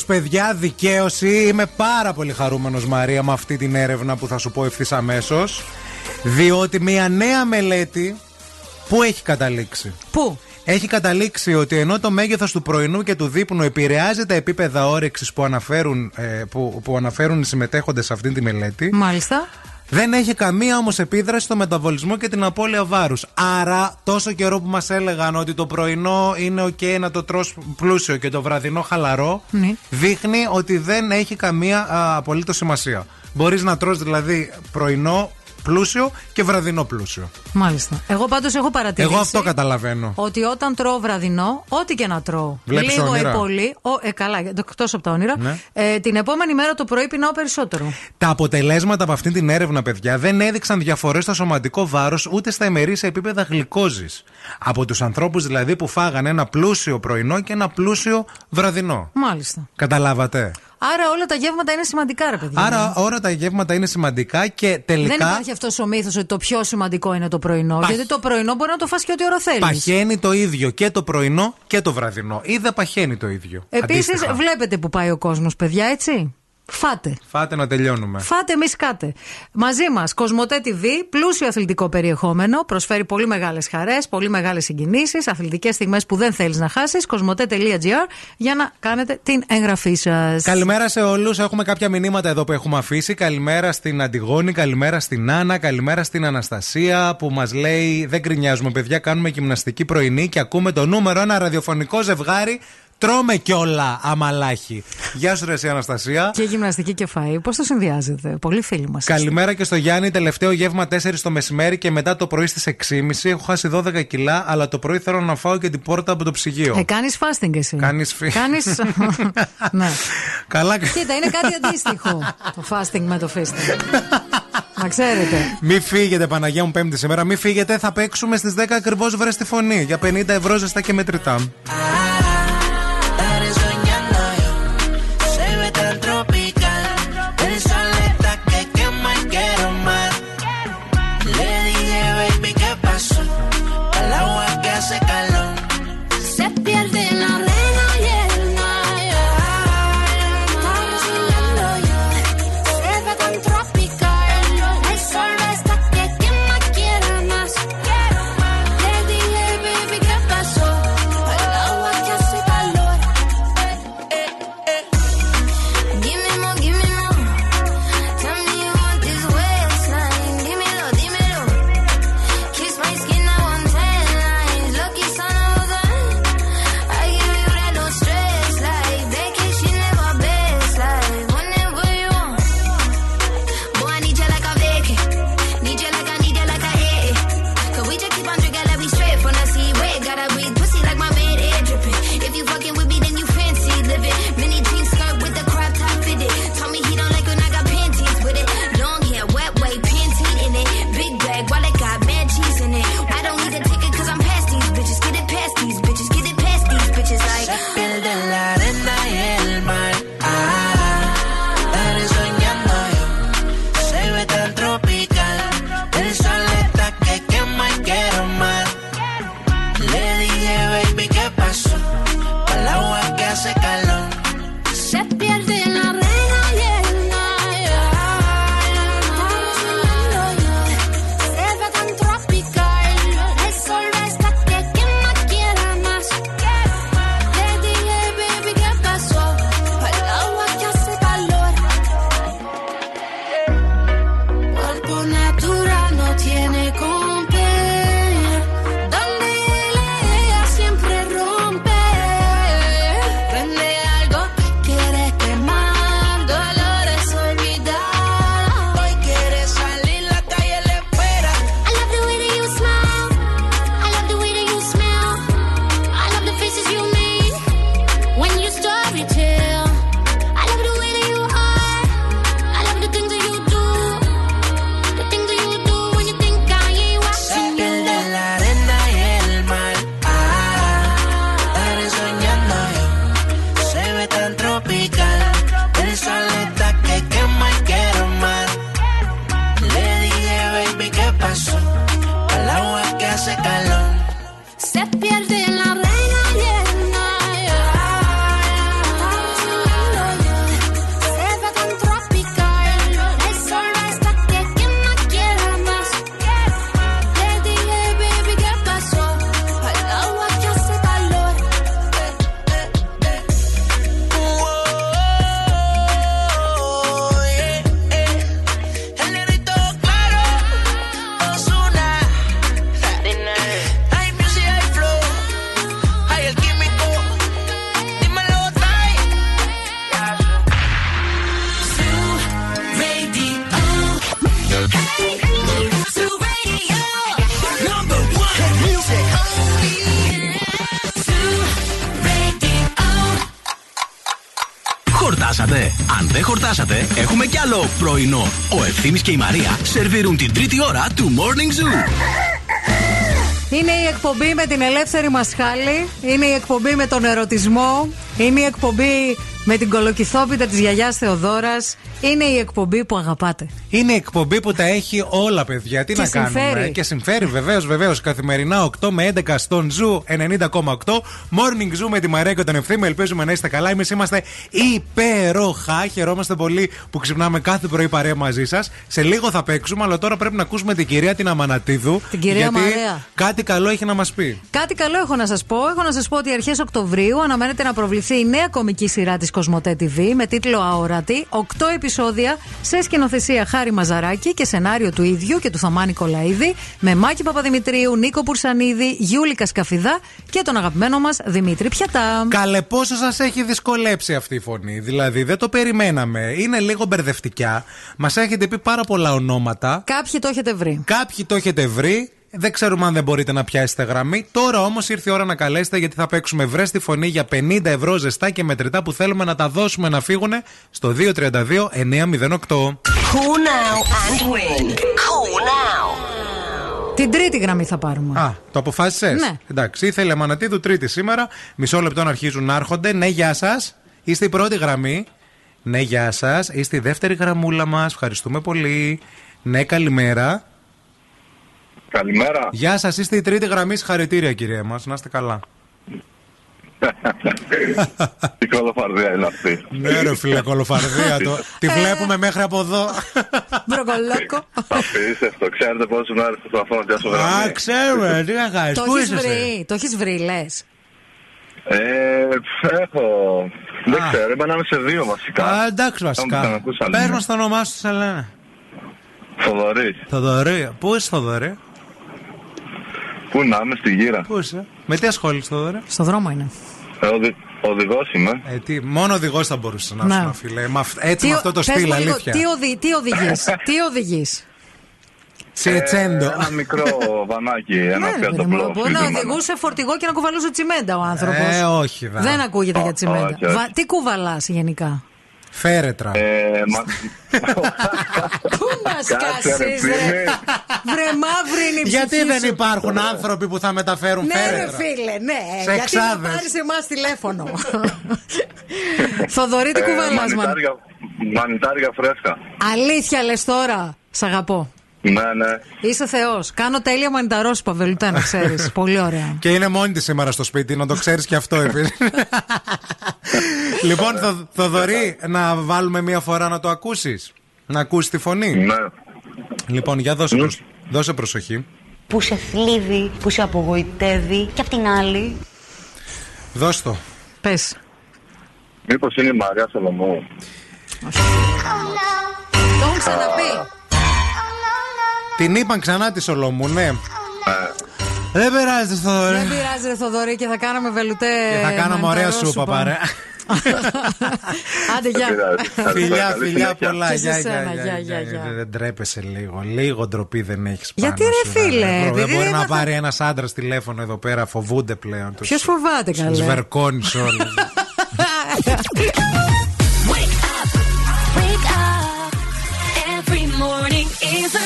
Παιδιά, δικαίωση. Είμαι πάρα πολύ χαρούμενος, Μαρία, με αυτή την έρευνα που θα σου πω ευθύς αμέσως. Διότι μια νέα μελέτη που έχει καταλήξει. Πού; Έχει καταλήξει ότι ενώ το μέγεθος του πρωινού και του δείπνου επηρεάζει τα επίπεδα όρεξης που αναφέρουν, ε, που, που αναφέρουν οι συμμετέχοντες σε αυτή τη μελέτη, Μάλιστα. Δεν έχει καμία όμως επίδραση στο μεταβολισμό και την απώλεια βάρους. Άρα, τόσο καιρό που μας έλεγαν ότι το πρωινό είναι OK να το τρως πλούσιο και το βραδινό χαλαρό, Ναι. δείχνει ότι δεν έχει καμία απολύτως σημασία. Μπορείς να τρως δηλαδή πρωινό πλούσιο και βραδινό πλούσιο. Μάλιστα. Εγώ πάντως έχω παρατηρήσει. Εγώ αυτό καταλαβαίνω. Ότι όταν τρώω βραδινό, ό,τι και να τρώω. Βλέπεις λίγο όνειρα. ή πολύ. Ο, ε, καλά, εκτός από τα όνειρα. Ναι. Ε, την επόμενη μέρα το πρωί πεινάω περισσότερο. Τα αποτελέσματα από αυτή την έρευνα, παιδιά, δεν έδειξαν διαφορές στο σωματικό βάρος ούτε στα ημερήσια επίπεδα γλυκόζης. Από τους ανθρώπους δηλαδή που φάγανε ένα πλούσιο πρωινό και ένα πλούσιο βραδινό. Μάλιστα. Καταλάβατε; Άρα όλα τα γεύματα είναι σημαντικά, ρε παιδιά. Άρα όλα τα γεύματα είναι σημαντικά και τελικά. Δεν υπάρχει αυτός ο μύθος ότι το πιο σημαντικό είναι το πρωινό. Γιατί το πρωινό μπορεί να το φας και ό,τι ώρα θέλεις. Παχαίνει το ίδιο και το πρωινό και το βραδινό. Ή δεν παχαίνει το ίδιο. Επίσης, Αντίστοιχα. βλέπετε που πάει ο κόσμος, παιδιά, έτσι. Φάτε. Φάτε να τελειώνουμε. Φάτε, μη σκάτε. Μαζί μας, Κοσμοτέ TV, πλούσιο αθλητικό περιεχόμενο, προσφέρει πολύ μεγάλες χαρές, πολύ μεγάλες συγκινήσεις, αθλητικές στιγμές που δεν θέλεις να χάσεις. Κοσμοτέ.gr για να κάνετε την εγγραφή σας. Καλημέρα σε όλους. Έχουμε κάποια μηνύματα εδώ που έχουμε αφήσει. Καλημέρα στην Αντιγόνη, καλημέρα στην Άννα, καλημέρα στην Αναστασία που μας λέει: Δεν κρινιάζουμε, παιδιά, κάνουμε γυμναστική πρωινή και ακούμε το νούμερο ένα ραδιοφωνικό ζευγάρι. Τρώμε κιόλα αμαλάχη. Γεια σου, ρε, εσύ, Αναστασία. Και γυμναστική και φαΐ. Πώς το συνδυάζετε, Πολύ φίλοι μας. Καλημέρα και στο Γιάννη. Τελευταίο γεύμα 4 το μεσημέρι και μετά το πρωί στις 6.30. Έχω χάσει 12 κιλά, αλλά το πρωί θέλω να φάω και την πόρτα από το ψυγείο. Ε, κάνεις fasting εσύ. Κάνεις φι- Κάνεις... ναι. Καλά. Κοίτα, είναι κάτι αντίστοιχο το fasting με το feasting. Να ξέρετε. Μη φύγετε, Παναγία μου, Πέμπτη σήμερα. Μη φύγετε, θα παίξουμε στις 10 ακριβώς βρες τη φωνή. Για 50 ευρώ ζεστά και μετρητά. Πρωινό. Ο Ευθύμης και η Μαρία σερβίρουν την τρίτη ώρα του Morning Zoo. Είναι η εκπομπή με την ελεύθερη μασχάλη. Είναι η εκπομπή με τον ερωτισμό. Είναι η εκπομπή με την κολοκυθόπιτα της γιαγιάς Θεοδόρας. Είναι η εκπομπή που αγαπάτε. Είναι η εκπομπή που τα έχει όλα, παιδιά. Τι Και να κάνουμε. συμφέρει. Και συμφέρει, βεβαίως, βεβαίως. Καθημερινά 8 με 11 στον Zoo 90,8. Morning Zoo με τη Μαρία και τον Ευθύμη. Ελπίζουμε να είστε καλά. Εμείς είμαστε υπέροχα. Χαιρόμαστε πολύ που ξυπνάμε κάθε πρωί παρέα μαζί σας. Σε λίγο θα παίξουμε, αλλά τώρα πρέπει να ακούσουμε την κυρία την Αμανατίδου. Την κυρία γιατί Μαρία. κάτι καλό έχει να μας πει. Κάτι καλό έχω να σας πω. Έχω να σας πω ότι αρχές Οκτωβρίου αναμένεται να προβληθεί η νέα κομική σειρά της Κοσμοτέ TV με τίτλο Αόρατη. Οκτώ επεισόδια σε σκηνοθεσία Χάρη Μαζαράκη και σενάριο του ίδιου και του Θωμά Νικολαίδη. Με Μάκη Παπαδημητρίου, Νίκο Πουρσανίδη, Γιούλη Κασκαφιδά και τον αγαπημένο μας Δημήτρη Πιατά. Καλέ, πόσο σας έχει δυσκολέψει αυτή η φωνή; Δηλαδή, δεν το περιμέναμε. Είναι λίγο μπερδευτικιά. Μας έχετε πει πάρα πολλά ονόματα. Κάποιοι το έχετε βρει. Κάποιοι το έχετε βρει. Δεν ξέρουμε αν δεν μπορείτε να πιάσετε γραμμή. Τώρα όμως ήρθε η ώρα να καλέσετε γιατί θα παίξουμε βρες τη φωνή για 50 ευρώ ζεστά και μετρητά που θέλουμε να τα δώσουμε να φύγουν στο 232 908. Call now and win. Call now. Την τρίτη γραμμή θα πάρουμε. Α, το αποφάσισες; Ναι. Εντάξει, ήθελε Μανατίδου τρίτη σήμερα. Μισό λεπτό να αρχίζουν να έρχονται. Ναι, γεια σας. Είστε η πρώτη γραμμή. Ναι, γεια σας. Είστε η δεύτερη γραμμούλα μας. Ευχαριστούμε πολύ. Ναι, καλημέρα. Καλημέρα. Γεια σας, είστε η τρίτη γραμμή. Συγχαρητήρια, κυρία μας. Να είστε καλά. Τι κολοφαρδία είναι αυτή. Ναι, ρε φίλε, κολοφαρδία. το... Τη βλέπουμε μέχρι από εδώ. Μπροκολόκο. Απίστευτο. Ξέρετε πόσε μέρε προσπαθώ να πιάσω Α, γραμμή. ξέρουμε, τι να κάνεις. Το Πού έχεις είσαι, εσύ; βρει, το έχεις βρει, λες. Ε, έχω. Δεν ξέρω, έμπαιναμε σε δύο βασικά. Α, εντάξει, Θα μου βασικά. ξανακούσαν, Πες ναι. μας το όνομά σου, σε λένε. Θοδωρή. Θοδωρή. Πού είσαι, Θοδωρή; Πού να είμαι, στη γύρα. Πού είσαι; Με τι ασχολείσαι, Θοδωρή. Στο δρόμο είναι. Ε, οδη... Οδηγός είμαι. Ε, τι, μόνο οδηγός θα μπορούσε να Ναι. σου φίλε. Με αυ- έτσι Τι με ο- αυτό το πες στυλ, μου λίγο, αλήθεια. Τι, οδη, τι οδηγείς, τι οδηγείς; Τσιετσέντο. Ε, ένα μικρό βανάκι, ένα Ναι, ρε παιδί μου, πιατοπλό. Μπορεί να οδηγούσε φορτηγό και να κουβαλούσε τσιμέντα ο άνθρωπος. Ε, όχι, δα. Δεν ακούγεται για Ω, τσιμέντα. όχι, όχι. Βα- Τι κουβαλάς γενικά; Φέρετρα. Ε, μα... Πού να Κάτσε, ρε, σκάσεις, φίλε. ρε. Βρε μαύρη είναι η Γιατί ψυχή δεν σου. υπάρχουν άνθρωποι που θα μεταφέρουν Ναι, ρε φέρετρα; φίλε, ναι. Σε Γιατί να εξάδες. πάρεις εμάς τηλέφωνο; Θοδωρή, τι Ε, κουβαλάς, μα. μανιτάρια- Μανιτάρια φρέσκα. Αλήθεια λες τώρα. Σ' αγαπώ. Ναι, ναι. Είσαι Θεός. Κάνω τέλεια μανιταρόσπα, βελουτέ να ξέρεις. Πολύ ωραία. Και είναι μόνη της σήμερα στο σπίτι, να το ξέρεις και αυτό επίση. λοιπόν, Θο- Θοδωρή, να βάλουμε μία φορά να το ακούσεις. Να ακούσεις τη φωνή; Ναι. Λοιπόν, για δώσε, προσ- δώσε προσοχή. που σε θλίβει, που σε απογοητεύει και απ' την άλλη Δώσ' το. Πες. Μήπως είναι η Μαρία Σολομού. Το έχουν ξαναπεί. Την είπαν ξανά τη Σολομού, ναι. Δεν πειράζει, Θοδωρή. Δεν πειράζει, ρε Θοδωρή, και θα κάναμε βελουτέ. Και θα κάναμε ωραία μανιταρόσουπα. σούπα, παρέ. Άντε, γεια. Φιλιά, Καλή φιλιά συνέχεια. πολλά. Και σε Γεια, σένα, γεια, γεια, γεια, γεια, γεια. γεια. Δεν τρέπεσαι λίγο. Λίγο ντροπή δεν έχεις Γιατί, ρε, φίλε, Δεν επειδή μπορεί να έμαθα- πάρει ένας άντρας τηλέφωνο εδώ πέρα. Φοβούνται πλέον. Ποιος φοβάται, Τους καλέ; βερκώνει όλου. Wake up. Every morning is a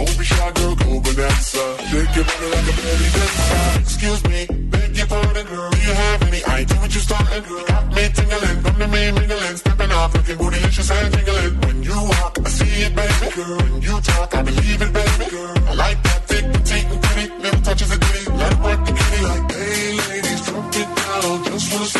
Don't be shy, girl, go bonanza. Shake your body like a belly dancer. Excuse me, beg your pardon, girl. Do you have any idea what you starting, girl? Got me tingling, come to me mingling, stepping off, looking bootylicious and tingling. When you walk, I see it, baby, girl. When you talk, I believe it, baby, girl. I like that thick, petite, and pretty, little touches of ditty. Let it work the kitty like, hey, ladies, drop it down. Just wanna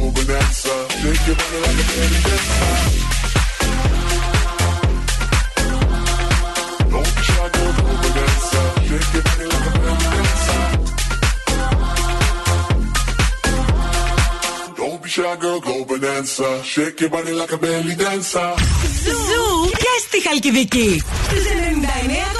bonanza. Shake your body like a belly dancer. Don't be shy, girl, go bonanza. Shake your body like a belly dancer. Don't be shy, girl, go bonanza. Shake your body like a belly dancer. Ζου και στη Χαλκιδική. Στους 99,5.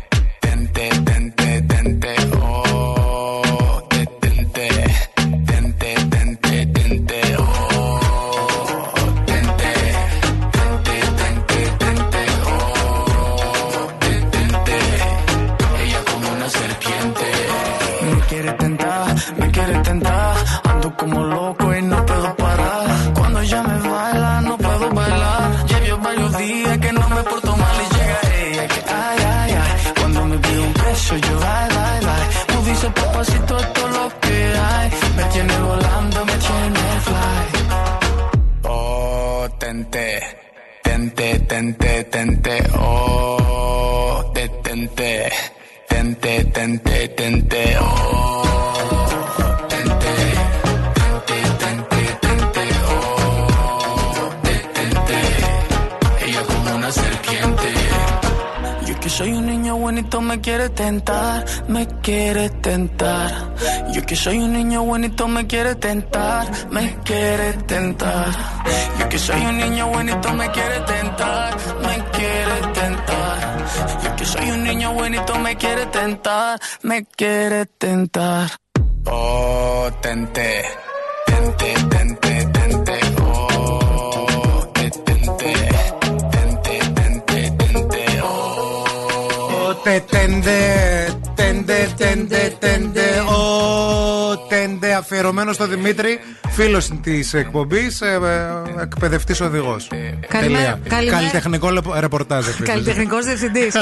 tente, oh, detente, tente, tente, tente, oh, soy un niño bonito me quiere tentar, me quiere tentar. Yo que soy un niño bonito me quiere tentar, me quiere tentar. Yo que soy un niño bonito me quiere tentar, quieres tentar. Yo que soy un niño buenito me quiere tentar. Me quiere tentar. Oh, tenté. Tenté, tenté, tenté. Oh, te tenté. Tenté, tenté, tenté. Oh, te Oh, αφιερωμένος στο Δημήτρη, φίλος της εκπομπής, εκπαιδευτής οδηγός. Καλημέρα. Καλημέρα. Καλλιτεχνικό λεπο- ρεπορτάζ επίσης. Καλλιτεχνικός διευθυντής.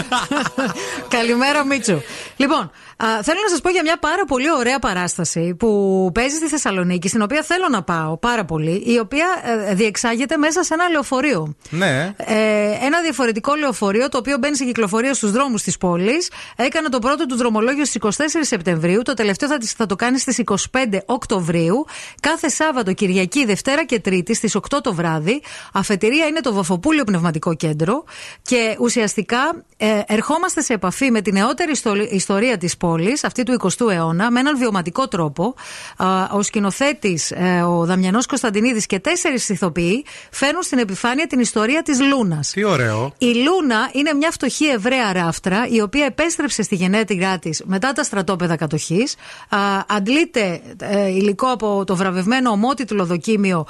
Καλημέρα, Μίτσου. Λοιπόν, α, θέλω να σας πω για μια πάρα πολύ ωραία παράσταση που παίζει στη Θεσσαλονίκη, στην οποία θέλω να πάω πάρα πολύ, η οποία ε, διεξάγεται μέσα σε ένα λεωφορείο. Ναι. Ε, ένα διαφορετικό λεωφορείο το οποίο μπαίνει σε κυκλοφορία στους δρόμους της πόλης. Έκανε το πρώτο του δρομολόγιο στις 24 Σεπτεμβρίου. Το τελευταίο θα, τις- θα το κάνει στις 25 Οκτωβρίου. Κάθε Σάββατο, Κυριακή, Δευτέρα και Τρίτη στις 8 το βράδυ. Αφετηρία είναι το Βαφοπούλιο Πνευματικό Κέντρο. Και ουσιαστικά ε, ερχόμαστε σε επαφή με την νεότερη ιστο- ιστορία της πόλη, αυτή του 20ου αιώνα, με έναν βιωματικό τρόπο. Α, ο σκηνοθέτης, ο Δαμιανός Κωνσταντινίδης και τέσσερις ηθοποιοί φέρνουν στην επιφάνεια την ιστορία της Λούνας. Τι ωραίο. Η Λούνα είναι μια φτωχή Εβραία ράφτρα, η οποία επέστρεψε στη γενέτειρά της μετά τα στρατόπεδα κατοχής. Αντλείται ε, υλικό από το βραβευμένο ομότιτλο δοκίμιο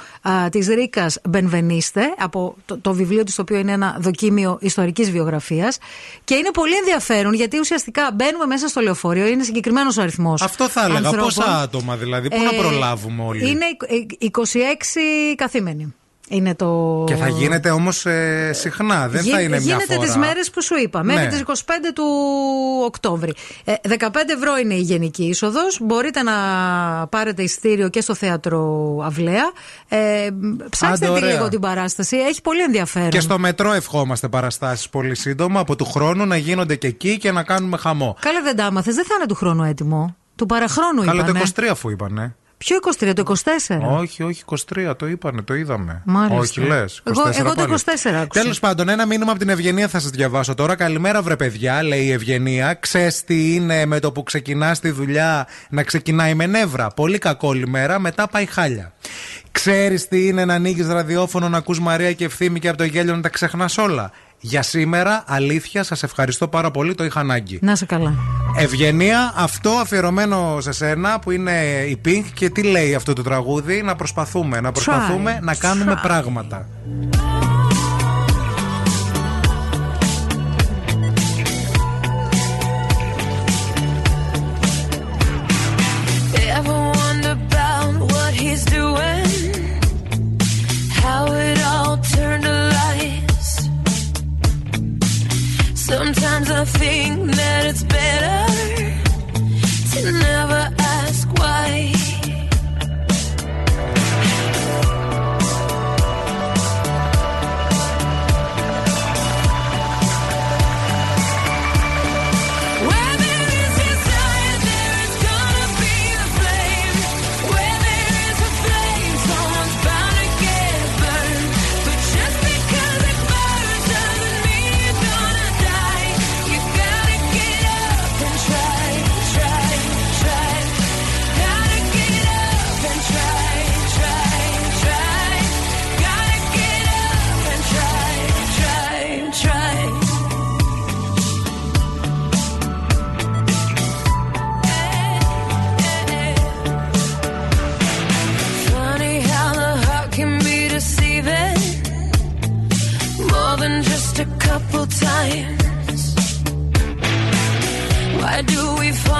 της Ρίκας Μπενβενίστε, από το, το βιβλίο της, το οποίο είναι ένα δοκίμιο ιστορικής βιογραφίας. Και είναι πολύ ενδιαφέρον γιατί ουσιαστικά μπαίνουμε μέσα στο λεωφορείο, είναι συγκεκριμένος ο αριθμός. Αυτό θα έλεγα. ανθρώπων. Πόσα άτομα δηλαδή, πού να Ε, προλάβουμε όλοι; Είναι ε, 26 καθήμενοι. Είναι το. Και θα γίνεται όμως συχνά, δεν θα είναι μια Γίνεται φορά. τι μέρες που σου είπα, μέχρι Ναι. τις 25 του Οκτώβρη. Ε, 15 ευρώ είναι η γενική είσοδος. Μπορείτε να πάρετε ειστήριο και στο θέατρο Αυλαία. Ε, ψάξτε Άντε, τη ωραία. λίγο την παράσταση. Έχει πολύ ενδιαφέρον. Και στο μετρό ευχόμαστε παραστάσεις πολύ σύντομα από του χρόνου να γίνονται και εκεί και να κάνουμε χαμό. Καλά, δεν τα άμαθες. Δεν θα είναι του χρόνου έτοιμο. Του παραχρόνου Καλά, το είπανε. 23 αφού είπανε. Ποιο 23, το 24. Όχι, όχι, 23 το είπανε, το είδαμε. Μάλιστα. Όχι, λες. Εγώ- εγώ το 24 άκουσα. Τέλος πάντων, ένα μήνυμα από την Ευγενία θα σας διαβάσω τώρα. Καλημέρα, βρε παιδιά, λέει η Ευγενία. Ξέρεις τι είναι με το που ξεκινάς τη δουλειά να ξεκινάει με νεύρα; Πολύ κακόλη μέρα, μετά πάει χάλια. Ξέρεις τι είναι να ανοίγεις ραδιόφωνο, να ακούς Μαρία και ευθύμη και από το γέλιο να τα ξεχνάς όλα; Για σήμερα, αλήθεια, σας ευχαριστώ πάρα πολύ, το είχα ανάγκη. Να σε καλά. Ευγενία, αυτό αφιερωμένο σε σένα που είναι η Pink και τι λέει αυτό το τραγούδι, να προσπαθούμε, να προσπαθούμε να κάνουμε πράγματα. Sometimes I think that it's better to never ask why. Couple times. Why do we fall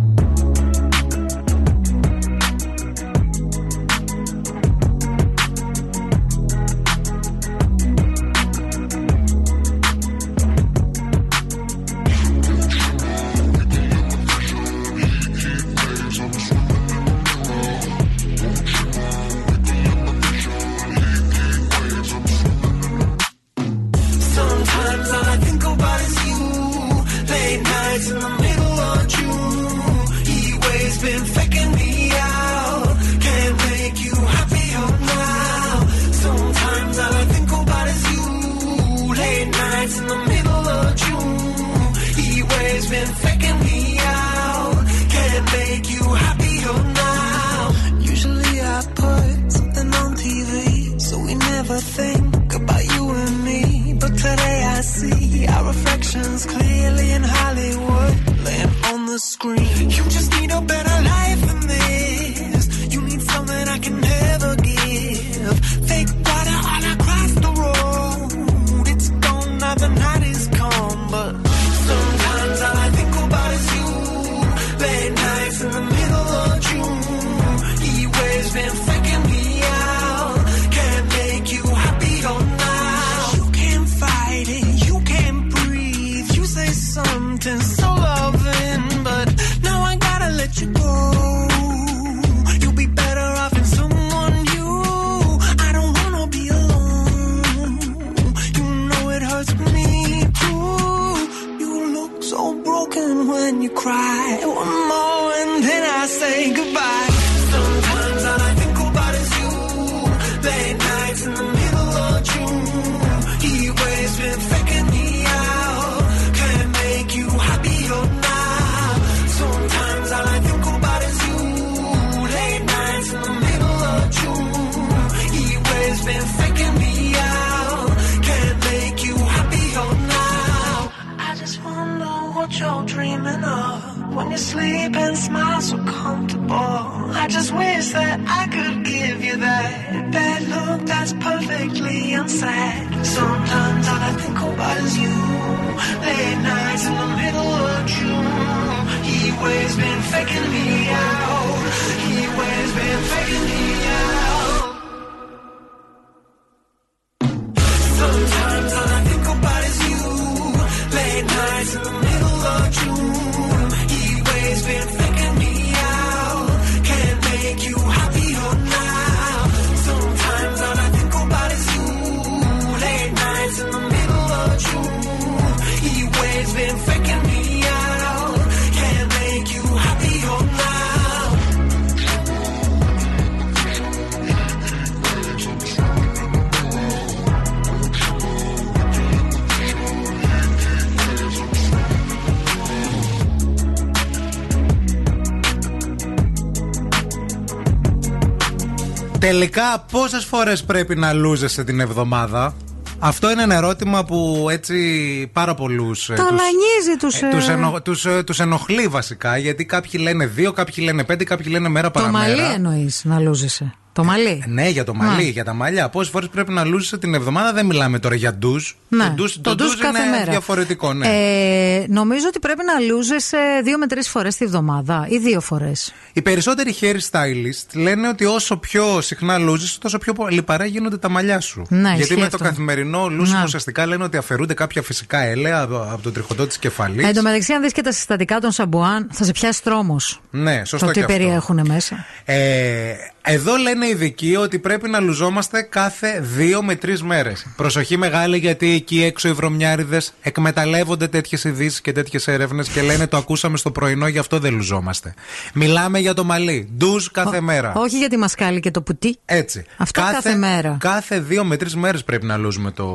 Τελικά, πόσες φορές πρέπει να λούζεσαι την εβδομάδα; Αυτό είναι ένα ερώτημα που έτσι πάρα πολλούς. Τα λανίζει τους, ε, τους, ενο, τους, ε, τους ενοχλεί βασικά γιατί κάποιοι λένε δύο, κάποιοι λένε πέντε, κάποιοι λένε μέρα Το παραμέρα. μαλλί εννοείς να λούζεσαι. Το μαλλί. Ναι, για το μαλλί, Ναι. για τα μαλλιά. Πόσες φορές πρέπει να λούζεσαι την εβδομάδα, δεν μιλάμε τώρα για ντουζ. Ναι, το ντουζ, το το ντουζ ντουζ κάθε είναι μέρα. διαφορετικό, ναι. Ε, νομίζω ότι πρέπει να λούζεσαι δύο με τρεις φορές τη βδομάδα ή δύο φορές. Οι περισσότεροι hair stylist λένε ότι όσο πιο συχνά λούζεις, τόσο πιο λιπαρά γίνονται τα μαλλιά σου. Ναι, Γιατί ισχύει με αυτό. το καθημερινό λούσιμο Ναι. ουσιαστικά λένε ότι αφαιρούνται κάποια φυσικά έλαια από, από το τριχωτό της κεφαλής. Εν τω μεταξύ, αν δεις και τα συστατικά των σαμπουάν, θα σε πιάσει τρόμος. Ναι, σωστό Το και τι αυτό. περιέχουν μέσα. Ε, εδώ λένε οι ειδικοί ότι πρέπει να λουζόμαστε κάθε δύο με τρεις μέρες. Προσοχή μεγάλη γιατί εκεί έξω οι βρωμιάριδες εκμεταλλεύονται τέτοιες ειδήσεις και τέτοιες έρευνες και λένε το ακούσαμε στο πρωινό, γι' αυτό δεν λουζόμαστε. Μιλάμε για το μαλλί. Ντουζ κάθε μέρα. Όχι για τη μασκάλη και το πουτί. Έτσι. Αυτό κάθε μέρα. Κάθε δύο με τρεις μέρες πρέπει να λούζουμε το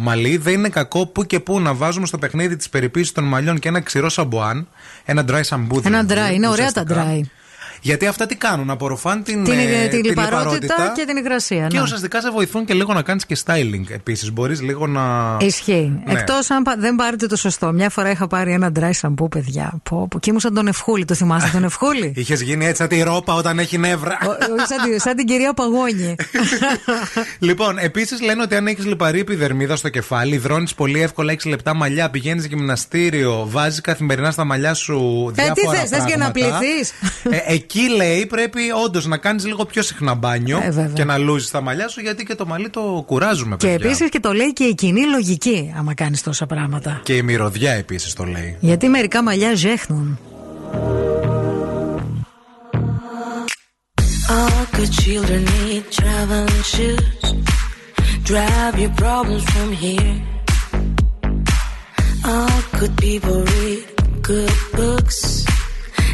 μαλλί. Δεν είναι κακό που και που να βάζουμε στο παιχνίδι της περιποίησης των μαλλιών και ένα ξηρό σαμπουάν. Ένα dry σαμπούδι. Ένα δηλαδή, dry, είναι ωραία τα ουσιαστικά. dry. Γιατί αυτά τι κάνουν, απορροφάν την, Την, ε, τη την λιπαρότητα και την υγρασία. Και ναι. ουσιαστικά σε βοηθούν και λίγο να κάνεις και styling επίσης. Μπορείς λίγο να. Ισχύει. Ναι. Εκτός αν πα- δεν πάρετε το σωστό. Μια φορά είχα πάρει ένα dry shampoo, παιδιά. Πω, πω. Και ήμουν σαν τον Ευχούλη. Το θυμάστε τον Ευχούλη; Είχες γίνει έτσι σαν τη ρόπα όταν έχει νεύρα. Ο- ο- σαν, τη- σαν την κυρία Παγόνη. Λοιπόν, επίσης λένε ότι αν έχεις λιπαρή επιδερμίδα στο κεφάλι, υδρώνεις πολύ εύκολα 6 λεπτά μαλλιά, πηγαίνεις γυμναστήριο, βάζεις καθημερινά στα μαλλιά σου Ε, τι διάφορα θες, θες και να πράγματα. πληθείς; Ε, εκεί λέει πρέπει όντως να κάνεις λίγο πιο συχνά μπάνιο Ε, βέβαια. και να λούζεις τα μαλλιά σου, γιατί και το μαλλί το κουράζουμε, και παιδιά. επίσης και το λέει και η κοινή λογική, άμα κάνεις τόσα πράγματα. Και η μυρωδιά επίσης το λέει. Γιατί μερικά μαλλιά ζέχνουν. All good children need traveling shoes. Drive your problems from here. All good people read good books.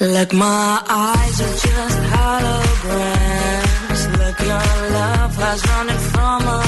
Like my eyes are just holograms. Look, your love has running from my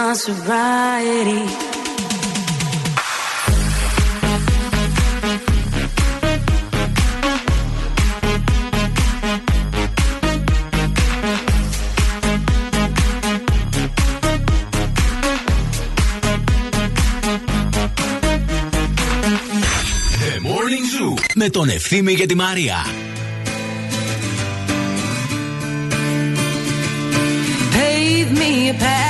my sobriety. The Morning Zoo με τον Ευθύμη και τη Μαρία. Pave me a path to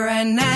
Right now?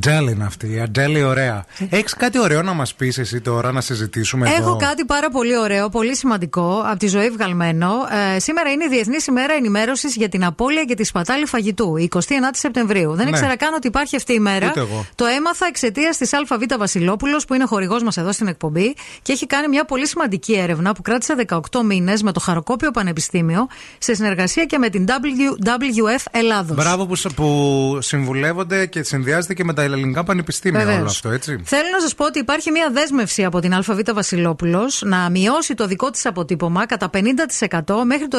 Dun, it. Η Αντζέλ είναι αυτή. Η Αντζέλ είναι ωραία. Έχεις κάτι ωραίο να μας πεις εσύ τώρα να συζητήσουμε εδώ; Έχω κάτι πάρα πολύ ωραίο, πολύ σημαντικό, από τη ζωή βγαλμένο. Ε, σήμερα είναι η Διεθνής ημέρα ενημέρωσης για την απώλεια και τη σπατάλη φαγητού, 29 Σεπτεμβρίου. Δεν Ναι. ήξερα καν ότι υπάρχει αυτή η ημέρα. Ούτε εγώ. Το έμαθα εξαιτίας της ΑΒ Βασιλόπουλος, που είναι χορηγός μας εδώ στην εκπομπή και έχει κάνει μια πολύ σημαντική έρευνα που κράτησε 18 μήνες με το Χαροκόπιο Πανεπιστήμιο σε συνεργασία και με την WWF Ελλάδος. Μπράβο που, σ- που συμβουλεύονται και συνδυάζεται και με τα ελληνικά πανεπιστήμια Βεβαίως. όλο αυτό, έτσι. Θέλω να σας πω ότι υπάρχει μια δέσμευση από την ΑΒ Βασιλόπουλος να μειώσει το δικό της αποτύπωμα κατά 50% μέχρι το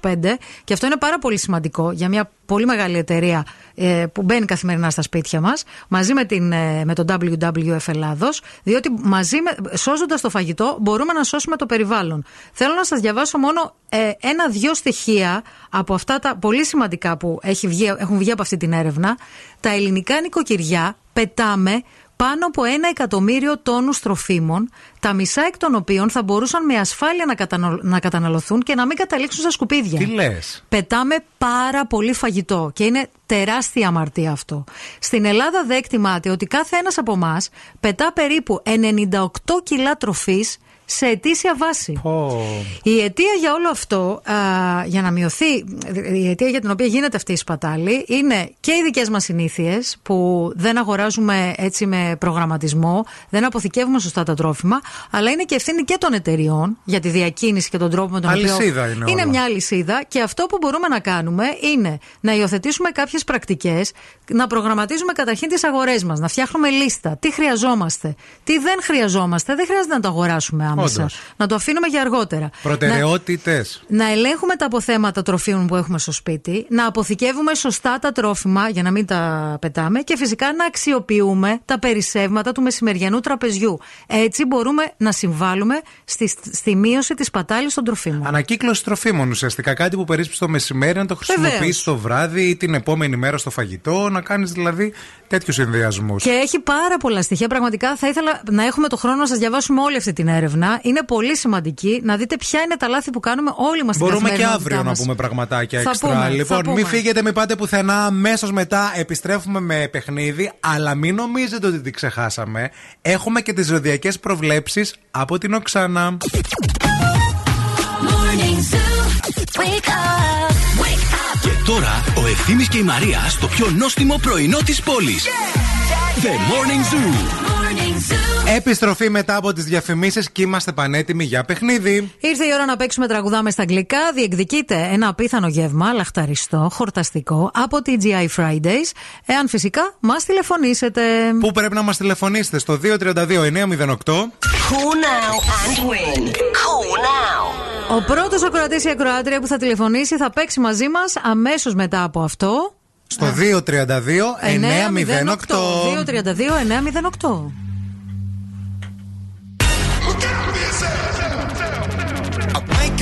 2025. Και αυτό είναι πάρα πολύ σημαντικό για μια πολύ μεγάλη εταιρεία ε, που μπαίνει καθημερινά στα σπίτια μας, μαζί με, την, ε, με τον WWF Ελλάδος, διότι μαζί με, σώζοντας το φαγητό μπορούμε να σώσουμε το περιβάλλον. Θέλω να σας διαβάσω μόνο ε, ένα-δυο στοιχεία από αυτά τα πολύ σημαντικά που έχει βγει, έχουν βγει από αυτή την έρευνα. Τα ελληνικά νοικοκυριά πετάμε πάνω από ένα εκατομμύριο τόνους τροφίμων, τα μισά εκ των οποίων θα μπορούσαν με ασφάλεια να, καταναλω- να καταναλωθούν και να μην καταλήξουν στα σκουπίδια. Τι λες; Πετάμε πάρα πολύ φαγητό και είναι τεράστια αμαρτία αυτό. Στην Ελλάδα δε εκτιμάται ότι κάθε ένας από εμάς πετά περίπου 98 κιλά τροφής σε ετήσια βάση. Η αιτία για όλο αυτό, α, για να μειωθεί, η αιτία για την οποία γίνεται αυτή η σπατάλη, είναι και οι δικές μας συνήθειες που δεν αγοράζουμε έτσι με προγραμματισμό, δεν αποθηκεύουμε σωστά τα τρόφιμα, αλλά είναι και ευθύνη και των εταιριών για τη διακίνηση και τον τρόπο με τον Αλυσίδα οποίο. είναι είναι όλα. μια αλυσίδα και αυτό που μπορούμε να κάνουμε είναι να υιοθετήσουμε κάποιες πρακτικές, να προγραμματίζουμε καταρχήν τις αγορές μας, να φτιάχνουμε λίστα. Τι χρειαζόμαστε, τι δεν χρειαζόμαστε, δεν χρειάζεται να το αγοράσουμε άμεσα. Όντως. Να το αφήνουμε για αργότερα. Να, Προτεραιότητες. να ελέγχουμε τα αποθέματα τροφίμων που έχουμε στο σπίτι, να αποθηκεύουμε σωστά τα τρόφιμα για να μην τα πετάμε και φυσικά να αξιοποιούμε τα περισσεύματα του μεσημεριανού τραπεζιού. Έτσι μπορούμε να συμβάλλουμε στη, στη μείωση της πατάλης των τροφίμων. Ανακύκλωση τροφίμων ουσιαστικά. Κάτι που περίσπει το μεσημέρι να το χρησιμοποιήσει το βράδυ ή την επόμενη μέρα στο φαγητό. Να κάνεις δηλαδή τέτοιους συνδυασμούς. Και έχει πάρα πολλά στοιχεία. Πραγματικά θα ήθελα να έχουμε το χρόνο να σας διαβάσουμε όλη αυτή την έρευνα. Είναι πολύ σημαντική να δείτε ποια είναι τα λάθη που κάνουμε όλοι μας στην Μπορούμε και καθημερινότητά αύριο να μας. πούμε πραγματάκια Θα έξτρα. πούμε, θα λοιπόν, πούμε. μην φύγετε, μην πάτε πουθενά. Αμέσως μετά επιστρέφουμε με παιχνίδι. Αλλά μην νομίζετε ότι την ξεχάσαμε. Έχουμε και τις ζωδιακέ προβλέψεις από την Οξάνα. Morning Zoo. Wake up. Wake up. Και τώρα ο Ευθύμης και η Μαρία στο πιο νόστιμο πρωινό της πόλης. The Morning Zoo. Morning Zoo. Επιστροφή μετά από τις διαφημίσεις και είμαστε πανέτοιμοι για παιχνίδι. Ήρθε η ώρα να παίξουμε τραγουδάμε στα αγγλικά. Διεκδικείτε ένα απίθανο γεύμα, λαχταριστό, χορταστικό από TGI Fridays. Εάν φυσικά μας τηλεφωνήσετε. Πού πρέπει να μας τηλεφωνήσετε στο 232-908. Call now and win. Call now. Ο πρώτος ακροατής ή ακροάτρια που θα τηλεφωνήσει θα παίξει μαζί μας αμέσως μετά από αυτό. Στο 232-908. 232-908.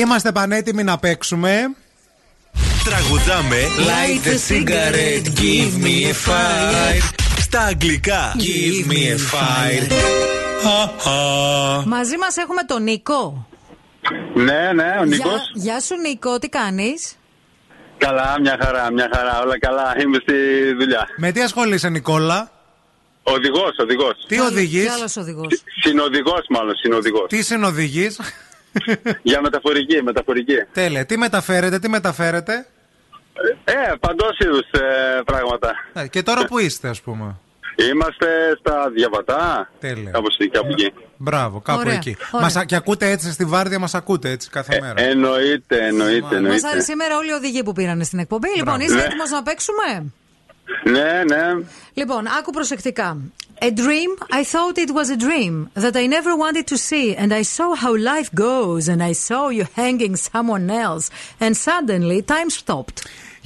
Είμαστε πανέτοιμοι να παίξουμε. Τραγουδάμε Light a cigarette, give me a fire. Στα αγγλικά Give me a fire. Μαζί μας έχουμε τον Νίκο. Ναι, ναι, ο Νίκος. Γεια, γεια σου Νίκο, τι κάνεις; Καλά, μια χαρά, μια χαρά. Όλα καλά. Είμαι στη δουλειά. Με τι ασχολείσαι, Νικόλα; Οδηγός, οδηγός. Τι οδηγείς; Τι άλλος οδηγός. Συνοδηγός, μάλλον, συνοδηγός. Τι συνοδηγείς; Για μεταφορική, μεταφορική. Τέλεια. Τι μεταφέρετε, τι μεταφέρετε; Ε, παντός είδους ε, πράγματα. Ε, Και τώρα που είστε, ας πούμε. Είμαστε στα διαβατά. Τέλεια. Κάπως εκεί, κάπου εκεί. Μπράβο, κάπου Ωραία, εκεί. ωραία. Μας, α- και ακούτε έτσι στη βάρδια, μας ακούτε έτσι κάθε Ε, μέρα. εννοείται, εννοείται, Μα εννοείται. άρεσε σήμερα όλοι οι οδηγοί που πήραν στην εκπομπή. Λοιπόν, είσαι Ναι. έτοιμος να παίξουμε; Ναι, ναι. Λοιπόν, άκου προσεκτικά. A dream, I thought it was a dream that I never wanted to see, and I saw how life goes, and I saw you hanging someone else, and suddenly time stopped.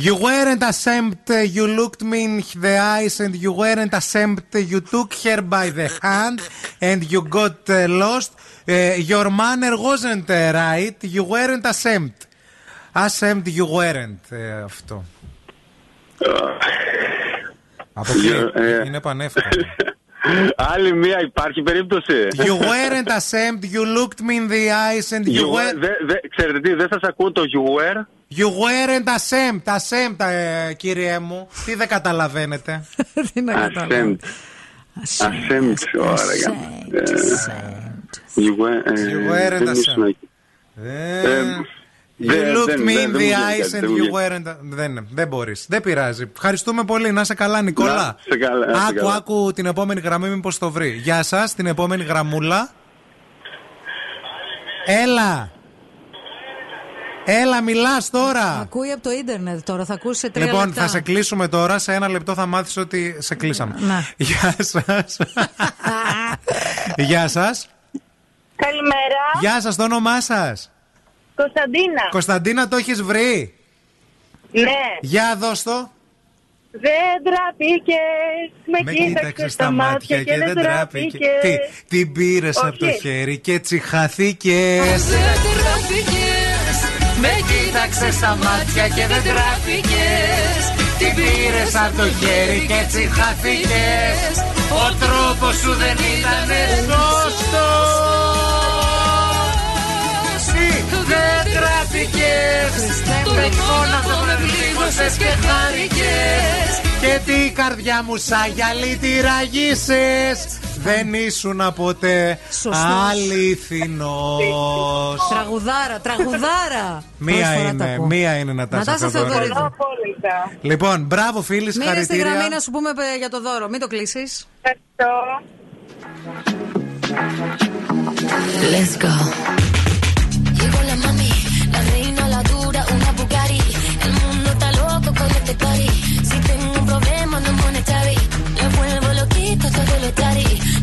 You weren't ashamed, uh, you looked me in the eyes and you weren't ashamed, you took her by the hand and you got uh, lost. Uh, your manner wasn't uh, right, you weren't ashamed. Ashamed you weren't. ε, αυτό. Αποκλείεται. Ε, Είναι πανεύκολο. Άλλη μία υπάρχει περίπτωση. You weren't ashamed, you looked me in the eyes and you, You were- were... δε- δε- Ξέρετε τι, δεν σας ακούω το you were. You weren't ashamed, ashamed, ε, κύριε μου. Τι δεν καταλαβαίνετε. Τι να Ashamed. Ashamed. Ωραία. Ε, You were- ε, You weren't δεν ήσουν ashamed. Εκεί. Ε, You δεν- looked δεν- me δεν- in δεν the μου βγαίνει eyes κάτι, and δεν μου you βγαίνει. weren't. Δεν, δεν μπορείς. Δεν πειράζει. Ευχαριστούμε πολύ. Να είσαι καλά, Νικόλα. Να είσαι καλά, να είσαι Άκου, καλά. άκου την επόμενη γραμμή, μήπως το βρει. Γεια σας, την επόμενη γραμμούλα. Έλα. Έλα, μιλάς τώρα. Ακούει από το ίντερνετ τώρα, θα ακούσει σε τρία Λοιπόν, λεπτά. θα σε κλείσουμε τώρα. Σε ένα λεπτό θα μάθεις ότι σε κλείσαμε. Να. Γεια σας. Γεια σας. Καλημέρα. Γεια σας, το όνομά σας. Κωνσταντίνα. Κωνσταντίνα, το έχεις βρει; Ναι. Για δώσ' το. Δεν τραπήκες. Με, Με κοίταξες στα μάτια και δεν τραπήκε. Τι, την πήρες από το Όχι. χέρι και έτσι χαθήκες. Δεν τραπήκες Με κοίταξες στα μάτια και δεν τραπήκες Την πήρες από το χέρι και έτσι χαθήκες. Ο τρόπος σου δεν ήταν σωστός. Δεν τραπήκες Το μόνο αυτό με πλήγωσες και χάρηκες Και τι καρδιά μου σαν γυαλί τη ραγίσες Δεν ήσουν ποτέ Σωστός. αληθινός Τραγουδάρα, τραγουδάρα. Μία Πρόσφορα τα είναι, ακούω. μία είναι Νατάσα Νατάσα Θεοδωρίδου. Θεοδωρίδου. Απόλυτα. Λοιπόν, μπράβο φίλοι, Μείνε στη συγχαρητήρια γραμμή να σου πούμε ε, για το δώρο. Μην το κλείσεις. Ευχαριστώ. Let's go. Llegó la mami, la reina, la dura, una Bugatti. El mundo está loco con este party. Si tengo un problema, no es monetary. Le vuelvo loquito todo lo tari.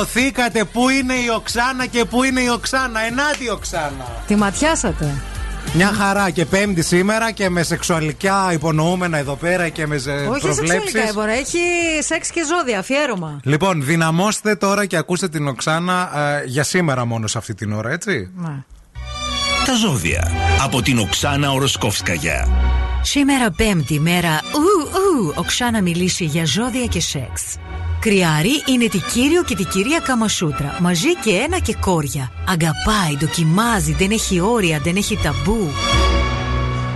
Σηκωθήκατε, πού είναι η Οξάνα και πού είναι η Οξάνα. Ενάτη Οξάνα. Τη ματιάσατε. Μια χαρά και πέμπτη σήμερα και με σεξουαλικά υπονοούμενα εδώ πέρα και με προβλέψεις. Όχι σεξουαλικά έμπορα, έχει σεξ και ζώδια, αφιέρωμα. Λοιπόν, δυναμώστε τώρα και ακούστε την Οξάνα ε, για σήμερα μόνο σε αυτή την ώρα, έτσι. Ναι. Τα ζώδια από την Οξάνα Οροσκόφσκαγια. Σήμερα πέμπτη μέρα, ου, ου, Οξάνα μιλήσει για ζώδια και σεξ. Κρυάρι είναι τη κύριο και τη κυρία Καμασούτρα. Μαζί και ένα και κόρια. Αγαπάει, δοκιμάζει, δεν έχει όρια, δεν έχει ταμπού.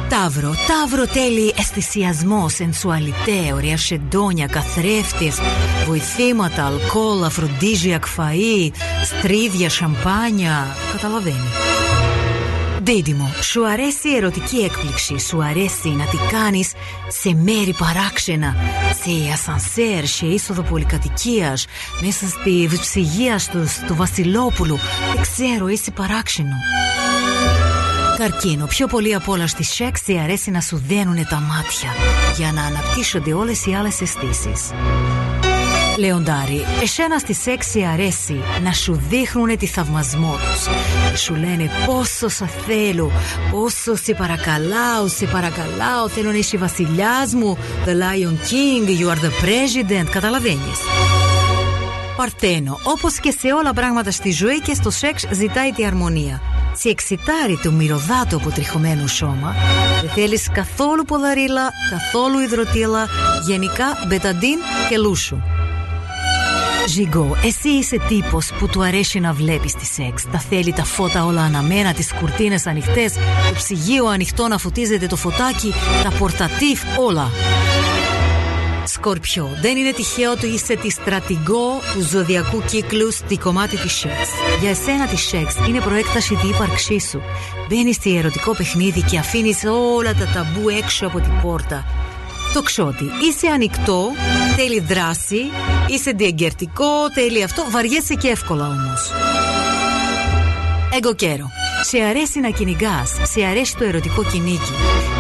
Ταύρο, ταύρο τέλει αισθησιασμός, σενσουαλιτέ, ωραία σεντόνια, καθρέφτες, βοηθήματα, αλκοόλ, αφροντίζιακ φαΐ, στρίδια, σαμπάνια. Καταλαβαίνει. Δίδυμο, σου αρέσει η ερωτική έκπληξη, σου αρέσει να τη κάνεις σε μέρη παράξενα, σε ασανσέρ, σε είσοδο πολυκατοικίας, μέσα στη ψυγεία του, του Βασιλόπουλου. Δεν ξέρω, είσαι παράξενο. Καρκίνο, πιο πολύ απ' όλα στη σεξ σε αρέσει να σου δένουνε τα μάτια για να αναπτύσσονται όλες οι άλλες αισθήσεις. Λεοντάρι, εσένα στη σεξ σε αρέσει να σου δείχνουνε τη θαυμασμό τους. Να σου λένε πόσο σε θέλω, πόσο σε παρακαλάω, σε παρακαλάω, θέλω να είσαι βασιλιάς μου, the lion king, you are the president, καταλαβαίνεις. Παρθένο, όπως και σε όλα πράγματα στη ζωή και στο σεξ ζητάει τη αρμονία. Σε εξητάρει το μυρωδάτο αποτριχωμένο σώμα. Δεν θέλεις καθόλου ποδαρίλα, καθόλου υδροτήλα, γενικά μπεταντίν και λούσου. Ζιγκό, εσύ είσαι τύπος που του αρέσει να βλέπεις τη σεξ. Τα θέλει τα φώτα όλα αναμένα, τις κουρτίνες ανοιχτές, το ψυγείο ανοιχτό να φωτίζεται το φωτάκι, τα πορτατίφ, όλα. Σκορπιό, δεν είναι τυχαίο του είσαι τη στρατηγό του ζωδιακού κύκλου στη κομμάτι της σεξ. Για εσένα τη σεξ είναι προέκταση τη ύπαρξή σου. Μπαίνεις στη ερωτικό παιχνίδι και αφήνεις όλα τα ταμπού έξω από την πόρτα. Το ξότι. Είσαι ανοιχτό, θέλει δράση, είσαι διεγκερτικό, θέλει αυτό, βαριέσαι και εύκολα όμως. Εγκοκέρο. Σε αρέσει να κυνηγάς, σε αρέσει το ερωτικό κυνήγι.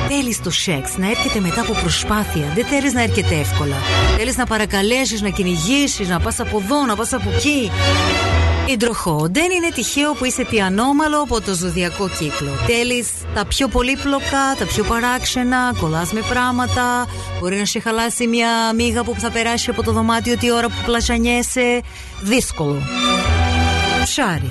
Θέλεις το σεξ να έρχεται μετά από προσπάθεια. Δεν θέλεις να έρχεται εύκολα. Θέλεις να παρακαλέσεις, να κυνηγήσεις, να πας από εδώ, να πας από εκεί. Ιντροχό, δεν είναι τυχαίο που είσαι τι ανώμαλο από το ζωδιακό κύκλο. Θέλεις τα πιο πολύπλοκα, τα πιο παράξενα, κολλάς με πράγματα. Μπορεί να σε χαλάσει μια μύγα που θα περάσει από το δωμάτιο τη ώρα που πλασανιέσαι. Δύσκολο. Ψάρι.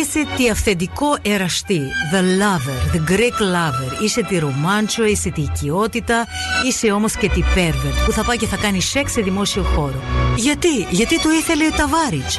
Είσαι τη αυθεντικό εραστή, the lover, the Greek lover. Είσαι τη ρομάντσο, είσαι τη οικειότητα, είσαι όμως και τη pervert που θα πάει και θα κάνει σεξ σε δημόσιο χώρο. Γιατί, γιατί του ήθελε ο Ταβάριτς.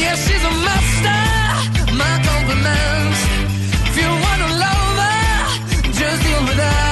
Yeah, she's a master. My compliments. If you wanna love her, just deal with her.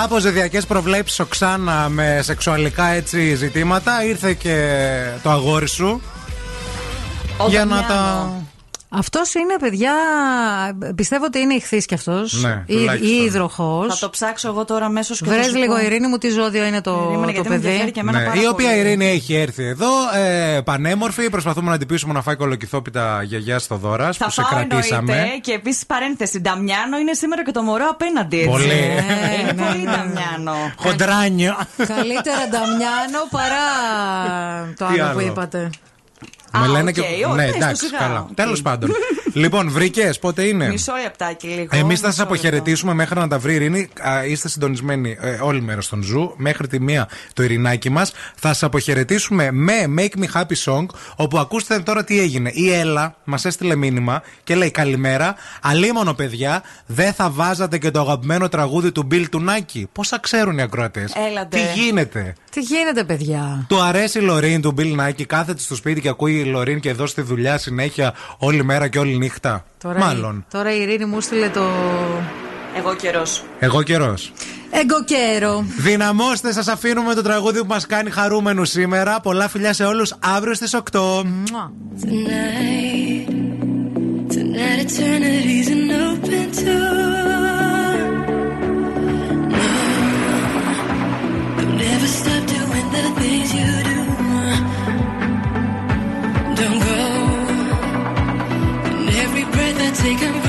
Μετά από ζεδιακέ προβλέψει Οξάνα με σεξουαλικά έτσι ζητήματα, ήρθε και το αγόρι σου. Ο για να Δαμιάνο. τα. Αυτός είναι, παιδιά. Πιστεύω ότι είναι ηχθής κι αυτός. Ναι, ή, τουλάχιστον. ή υδροχός. Θα το ψάξω εγώ τώρα αμέσως και θα Βρες σου λίγο, πω. Ειρήνη μου, τι ζώδιο είναι το, Περίμενε, το γιατί με ενδιαφέρει παιδί. και εμένα Ναι, πάρα η οποία πολύ. Ειρήνη έχει έρθει εδώ, ε, πανέμορφη. Προσπαθούμε να την πείσουμε να φάει κολοκυθόπιτα γιαγιά στο δώρας Θα που σε πάω κρατήσαμε. εννοείται και επίσης παρένθεση. Νταμιάνο είναι σήμερα και το μωρό απέναντι. Έτσι. Πολύ. Ε, είναι πολύ Νταμιάνο. Χοντράνιο. Καλύτερα Νταμιάνο παρά το Τι άλλο που άλλο; είπατε. Με Α, λένε οκ, και. ω, ναι, πες το εντάξει, σιγά. καλά. Οκ. Τέλο πάντων. λοιπόν, βρήκες, πότε είναι; Μισό λεπτάκι λίγο. Εμείς θα μισό σας αποχαιρετήσουμε μέχρι να τα βρει η Ειρήνη. Α, είστε συντονισμένοι ε, όλη μέρα στον Zoo. Μέχρι τη μία το Ειρηνάκι μας. Θα σας αποχαιρετήσουμε με Make Me Happy Song. Όπου ακούστε τώρα τι έγινε. Η Έλα μας έστειλε μήνυμα και λέει Καλημέρα. Αλίμονο, παιδιά, δεν θα βάζατε και το αγαπημένο τραγούδι του Bill του Νάκη. Πόσα ξέρουν οι ακροατές. Έλατε. Τι γίνεται; Τι γίνεται, παιδιά; Του αρέσει η Λωρίν του Bill Nike, κάθεται στο σπίτι και ακούει η Λωρίν και εδώ στη δουλειά συνέχεια όλη μέρα και όλη νύχτα. Τώρα, Μάλλον. Η, τώρα η Ειρήνη μου στείλε το. Εγώ καιρός. Εγώ καιρός. Εγκοκέρο. Δυναμώστε, σας αφήνουμε το τραγούδι που μας κάνει χαρούμενου σήμερα. Πολλά φιλιά σε όλους. Αύριο στις 8. Tonight, tonight eternity's an open door. No, don't never stop doing the things you do. taken